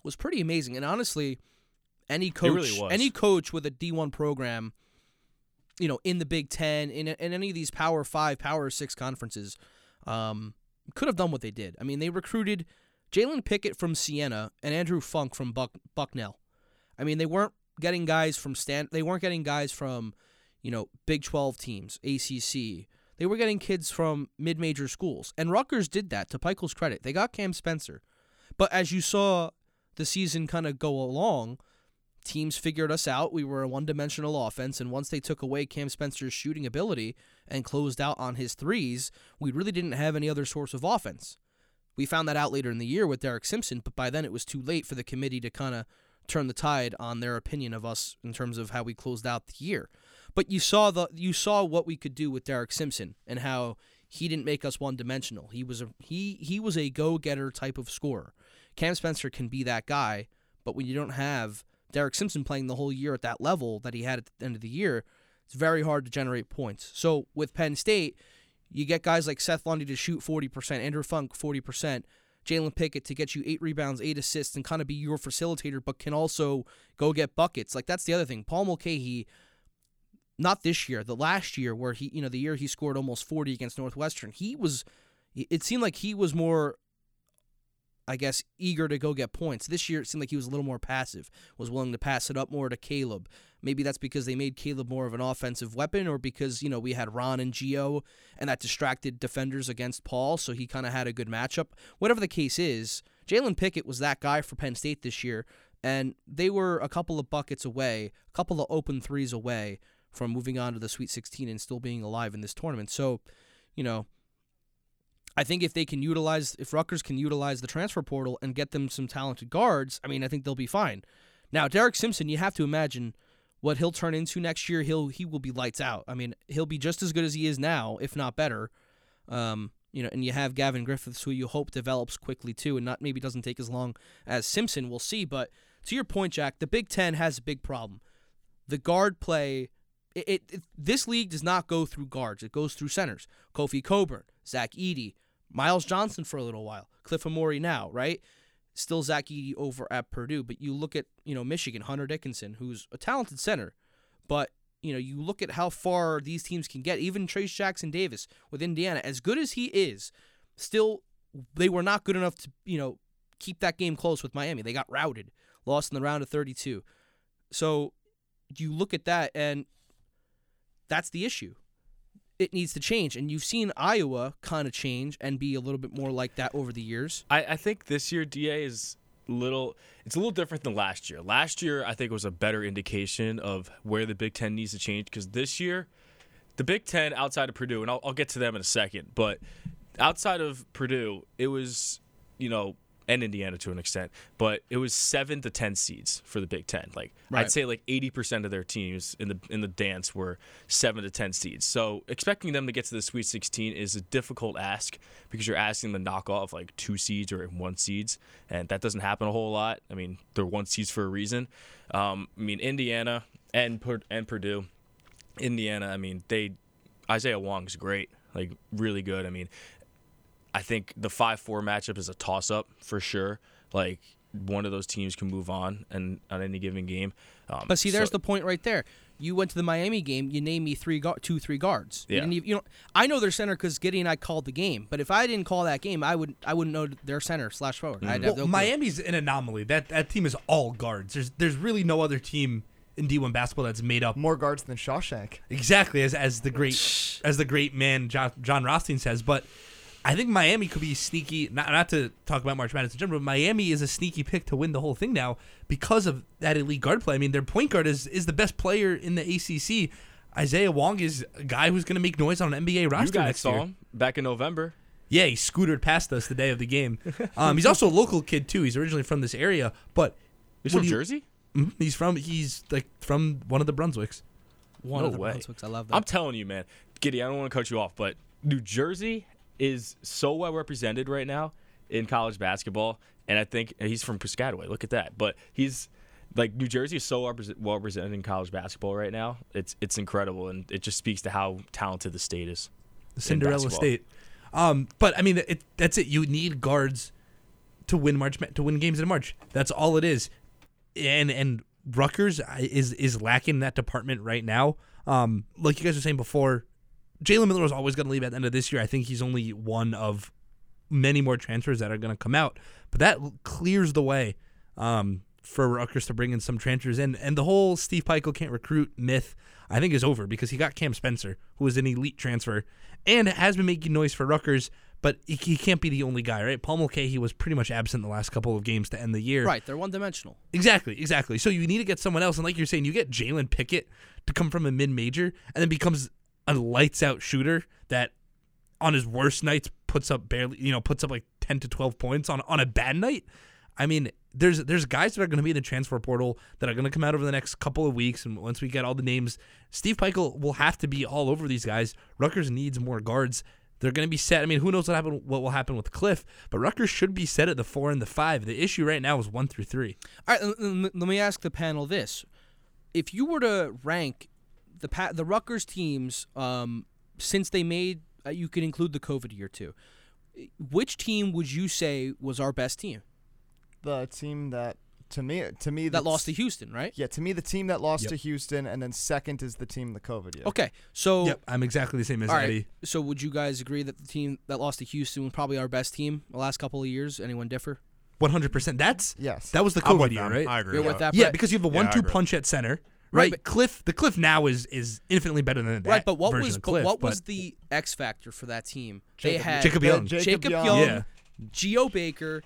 S3: was pretty amazing. And honestly, any coach
S2: really
S3: any coach with a D1 program, you know, in the Big Ten, in, in any of these Power Five, Power Six conferences, um, could have done what they did. I mean, they recruited Jalen Pickett from Siena and Andrew Funk from Buck, Bucknell. I mean, they weren't getting guys from Stan. They weren't getting guys from, you know, Big Twelve teams, ACC. They were getting kids from mid-major schools, and Rutgers did that. To Pikiell's credit, they got Cam Spencer, but as you saw the season kind of go along, teams figured us out. We were a one dimensional offense, and once they took away Cam Spencer's shooting ability and closed out on his threes, we really didn't have any other source of offense. We found that out later in the year with Derek Simpson, but by then it was too late for the committee to kind of turn the tide on their opinion of us in terms of how we closed out the year. But you saw the you saw what we could do with Derek Simpson and how he didn't make us one dimensional. He was a he he was a go getter type of scorer. Cam Spencer can be that guy, but when you don't have Derek Simpson playing the whole year at that level that he had at the end of the year, it's very hard to generate points. So with Penn State, you get guys like Seth Lundy to shoot 40%, Andrew Funk 40%, Jalen Pickett to get you eight rebounds, eight assists, and kind of be your facilitator, but can also go get buckets. Like that's the other thing. Paul Mulcahy, not this year, the last year where he, you know, the year he scored almost 40 against Northwestern, he was, it seemed like he was more I guess, eager to go get points. This year, it seemed like he was a little more passive, was willing to pass it up more to Caleb. Maybe that's because they made Caleb more of an offensive weapon, or because, you know, we had Ron and Geo, and that distracted defenders against Paul, so he kind of had a good matchup. Whatever the case is, Jalen Pickett was that guy for Penn State this year, and they were a couple of buckets away, a couple of open threes away from moving on to the Sweet 16 and still being alive in this tournament. So, you know, I think if they can utilize, if Rutgers can utilize the transfer portal and get them some talented guards, I mean, I think they'll be fine. Now, Derek Simpson, you have to imagine what he'll turn into next year. He'll he will be lights out. I mean, he'll be just as good as he is now, if not better. Um, you know, and you have Gavin Griffiths, who you hope develops quickly too, and not maybe doesn't take as long as Simpson. We'll see. But to your point, Jack, the Big Ten has a big problem. The guard play. It, it, it this league does not go through guards. It goes through centers. Kofi Cockburn, Zach Edey, Myles Johnson for a little while, Cliff Omoruyi now, right? Still Zach Edey over at Purdue, but you look at you know Michigan, Hunter Dickinson, who's a talented center, but you know you look at how far these teams can get. Even Trayce Jackson Davis with Indiana, as good as he is, still they were not good enough to you know keep that game close with Miami. They got routed, lost in the round of 32. So you look at that, and that's the issue it needs to change. And you've seen Iowa kind of change and be a little bit more like that over the years.
S2: I, I think this year Da is little it's a little different than last year. Last year I think was a better indication of where the Big Ten needs to change because this year the Big Ten outside of Purdue, and I'll, I'll get to them in a second, but outside of Purdue, it was you know and Indiana to an extent, but it was seven to ten seeds for the Big Ten. Like
S3: Right.
S2: I'd say, like eighty percent of their teams in the in the dance were seven to ten seeds. So expecting them to get to the Sweet Sixteen is a difficult ask because you're asking them to knock off like two seeds or one seeds, and that doesn't happen a whole lot. I mean, they're one seeds for a reason. Um, I mean, Indiana and and Purdue, Indiana. I mean, they Isaiah Wong's great, like really good. I mean, I think the five four matchup is a toss up for sure. Like one of those teams can move on and on any given game. Um,
S3: But see, there's
S2: so-
S3: the point right there. You went to the Miami game. You named me three, gu- two, three guards. You
S2: Yeah.
S3: didn't even, you know, I know their center because Giddy and I called the game. But if I didn't call that game, I would, I wouldn't know their center slash forward. I'd have
S5: Well,
S3: no.
S5: Miami's an anomaly. That that team is all guards. There's there's really no other team in D1 basketball that's made up
S1: More guards than Shawshank.
S5: exactly as as the great as the great man John, Jon Rothstein says. But I think Miami could be sneaky. Not not to talk about March Madness in general, but Miami is a sneaky pick to win the whole thing now because of that elite guard play. I mean, their point guard is is the best player in the ACC. Isaiah Wong is a guy who's going to make noise on an NBA roster
S2: you guys
S5: next
S2: saw
S5: year.
S2: him back in November.
S5: Yeah, he scootered past us the day of the game. Um, he's also a local kid too. He's originally from this area, but
S2: He's from
S5: you-
S2: Jersey.
S5: Mhm, He's from he's like from one of the Brunswicks.
S3: One
S2: No
S3: of the
S2: way.
S3: Brunswicks. I love that.
S2: I'm telling you, man, Giddy. I don't want to cut you off, but New Jersey is so well represented right now in college basketball, and I think and he's from Piscataway. Look at that, but he's like New Jersey is so well represented in college basketball right now. It's it's incredible, and it just speaks to how talented the state is.
S5: the Cinderella. State. Um, but I mean, it, that's it. You need guards to win March to win games in March. That's all it is. And and Rutgers is is lacking in that department right now. Um, like you guys were saying before, Jalen Miller was always going to leave at the end of this year. I think he's only one of many more transfers that are going to come out, but that clears the way um, for Rutgers to bring in some transfers in. And the whole Steve Pikiell can't recruit myth, I think, is over because he got Cam Spencer, who is an elite transfer and has been making noise for Rutgers. But he, he can't be the only guy, right? Paul Mulcahy was pretty much absent the last couple of games to end the year.
S3: right. They're one dimensional.
S5: Exactly, exactly. So you need to get someone else, and like you're saying, you get Jalen Pickett to come from a mid major and then becomes a lights out shooter that on his worst nights puts up barely, you know, puts up like ten to twelve points on on a bad night. I mean, there's there's guys that are going to be in the transfer portal that are going to come out over the next couple of weeks, and once we get all the names, Steve Pikiell will have to be all over these guys. Rutgers needs more guards. They're going to be set. I mean, who knows what happen? What will happen with Cliff? But Rutgers should be set at the four and the five. The issue right now is one through three.
S3: All right, let me ask the panel this: If you were to rank the pa- the Rutgers teams um, since they made, uh, you could include the COVID year too. which team would you say was our best team
S1: The team that to me to me
S3: that lost to Houston, right?
S1: Yeah, to me the team that lost
S5: Yep.
S1: to Houston, and then second is the team the COVID year.
S3: Okay, so
S5: Yep, I'm exactly the same as
S3: all right.
S5: Eddie.
S3: So would you guys agree that the team that lost to Houston was probably our best team the last couple of years? Anyone differ?
S5: 100%. That's
S1: Yes.
S5: that was the COVID year, right?
S4: I agree.
S3: You're
S4: with
S3: with that,
S5: yeah, because you have a one-two
S4: agree.
S5: punch at center,
S3: Right,
S5: right?
S3: but-
S5: Cliff, the Cliff now is is infinitely better than that.
S3: right, but what was
S5: of
S3: but what
S5: but
S3: was the X factor for that team?
S1: Jacob-
S3: they had
S5: Jacob Young.
S1: Jacob,
S3: Jacob
S1: Young.
S3: Young,
S5: Yeah.
S3: Geo Baker,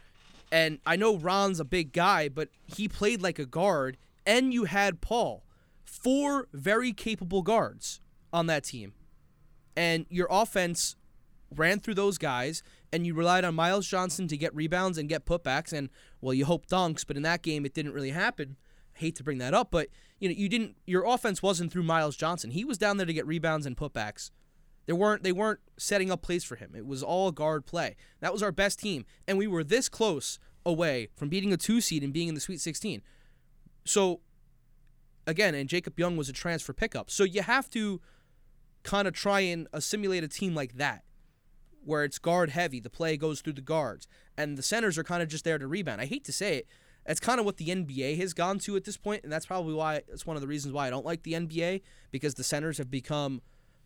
S3: and I know Ron's a big guy, but he played like a guard, and you had Paul. Four very capable guards on that team. And your offense ran through those guys, and you relied on Myles Johnson to get rebounds and get putbacks, and well, you hope dunks, but in that game it didn't really happen. Hate to bring that up, but you know, you didn't your offense wasn't through Myles Johnson. He was down there to get rebounds and putbacks. They weren't they weren't setting up plays for him. It was all guard play. That was our best team, and we were this close away from beating a two seed and being in the Sweet 16. So again, and Jacob Young was a transfer pickup. So you have to kind of try and assimilate a team like that, where it's guard heavy. The play goes through the guards, and the centers are kind of just there to rebound. I hate to say it. That's kind of what the NBA has gone to at this point, and that's probably why it's one of the reasons why I don't like the NBA because the centers have become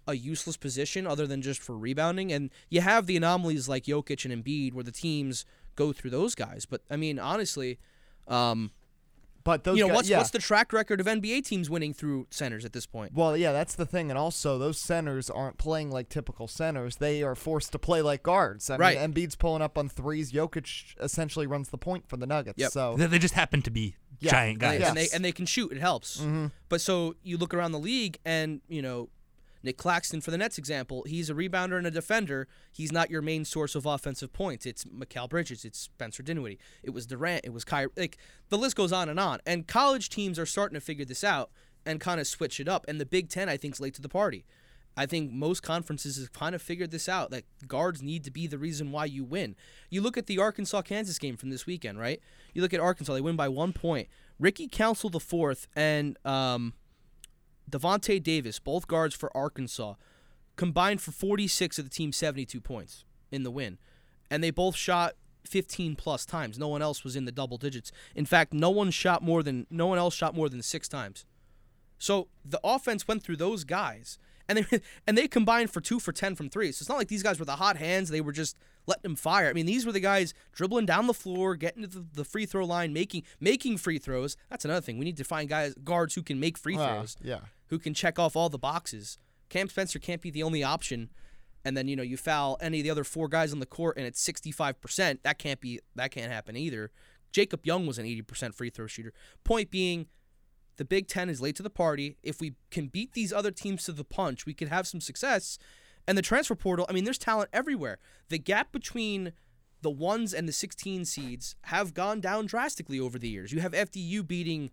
S3: a useless position other than just for rebounding. And you have the anomalies like Jokic and Embiid where the teams go through those guys. But I mean, honestly, um,
S1: But those
S3: you know
S1: guys,
S3: what's
S1: yeah.
S3: what's the track record of NBA teams winning through centers at this point?
S1: Well, yeah, that's the thing, and also those centers aren't playing like typical centers. They are forced to play like guards. I
S3: Right.
S1: mean, Embiid's pulling up on threes. Jokic essentially runs the point for the Nuggets.
S3: Yep.
S1: So
S5: they they just happen to be
S1: Yeah,
S5: giant guys.
S3: they, and they
S1: Yes.
S3: and they can shoot. It helps. Mm-hmm. But so you look around the league, and you know, Nick Claxton for the Nets example, he's a rebounder and a defender. He's not your main source of offensive points. It's Mikal Bridges. It's Spencer Dinwiddie. It was Durant. It was Kyrie. Like the list goes on and on. And college teams are starting to figure this out and kind of switch it up. And the Big Ten, I think, is late to the party. I think most conferences have kind of figured this out that guards need to be the reason why you win. You look at the Arkansas Kansas game from this weekend, right? You look at Arkansas, they win by one point. Ricky Council the fourth and um, Davonte Davis, both guards for Arkansas, combined for 46 of the team's 72 points in the win. And they both shot 15 plus times. No one else was in the double digits. In fact, no one shot more than no one else shot more than 6 times. So the offense went through those guys, and they and they combined for two for ten from three. So it's not like these guys were the hot hands; they were just letting them fire. I mean, these were the guys dribbling down the floor, getting to the, the free throw line, making making free throws. That's another thing. We need to find guys guards who can make free
S1: Wow,
S3: throws,
S1: yeah.
S3: Who can check off all the boxes. Cam Spencer can't be the only option. And then you know you foul any of the other four guys on the court, and it's sixty five percent. That can't be that can't happen either. Jacob Young was an eighty percent free throw shooter. Point being, the Big Ten is late to the party. If we can beat these other teams to the punch, we could have some success. And the transfer portal, I mean, there's talent everywhere. The gap between the ones and the 16 seeds have gone down drastically over the years. You have FDU beating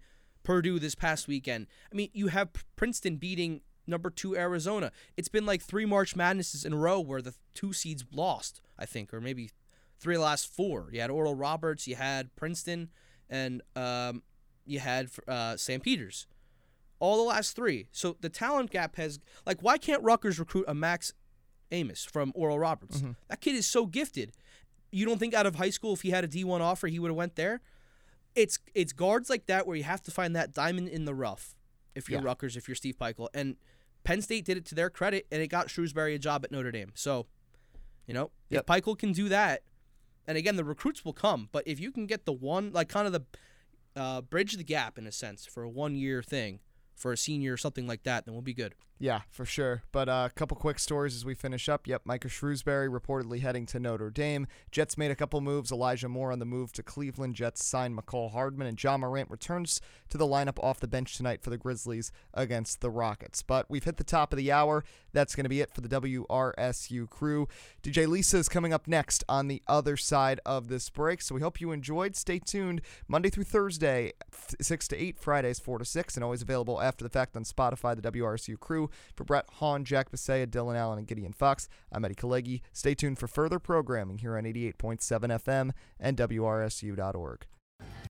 S3: Purdue this past weekend. I mean, you have Princeton beating number two Arizona. It's been like three March Madnesses in a row where the two seeds lost, I think, or maybe three of the last four. You had Oral Roberts, you had Princeton, and um, you had uh, St. Peter's. All the last three. So the talent gap has like why can't Rutgers recruit a Max Abmas from Oral Roberts? That kid is so gifted. You don't think out of high school if he had a D one offer he would have went there? It's it's guards like that where you have to find that diamond in the rough. If you're
S1: Yeah.
S3: Rutgers, if you're Steve Pikiell, and Penn State did it to their credit, and it got Shrewsberry a job at Notre Dame. So, you know,
S1: Yep.
S3: if Pikiell can do that, and again the recruits will come, but if you can get the one like kind of the uh, bridge the gap in a sense for a one year thing for a senior or something like that, then we'll be good.
S1: Yeah, for sure. But uh, a couple quick stories as we finish up. Yep, Micah Shrewsberry reportedly heading to Notre Dame. Jets made a couple moves. Elijah Moore on the move to Cleveland. Jets signed Mecole Hardman, and Ja Morant returns to the lineup off the bench tonight for the Grizzlies against the Rockets. But we've hit the top of the hour. That's going to be it for the WRSU crew. DJ Lisa is coming up next on the other side of this break. So we hope you enjoyed. Stay tuned Monday through Thursday, 6 to 8, Fridays 4 to 6, and always available after the fact on Spotify, the WRSU crew. For Brett Hahn, Jack Bisea, Dylan Allen, and Gideon Fox, I'm Eddie Kalegi. Stay tuned for further programming here on 88.7 FM and WRSU.org.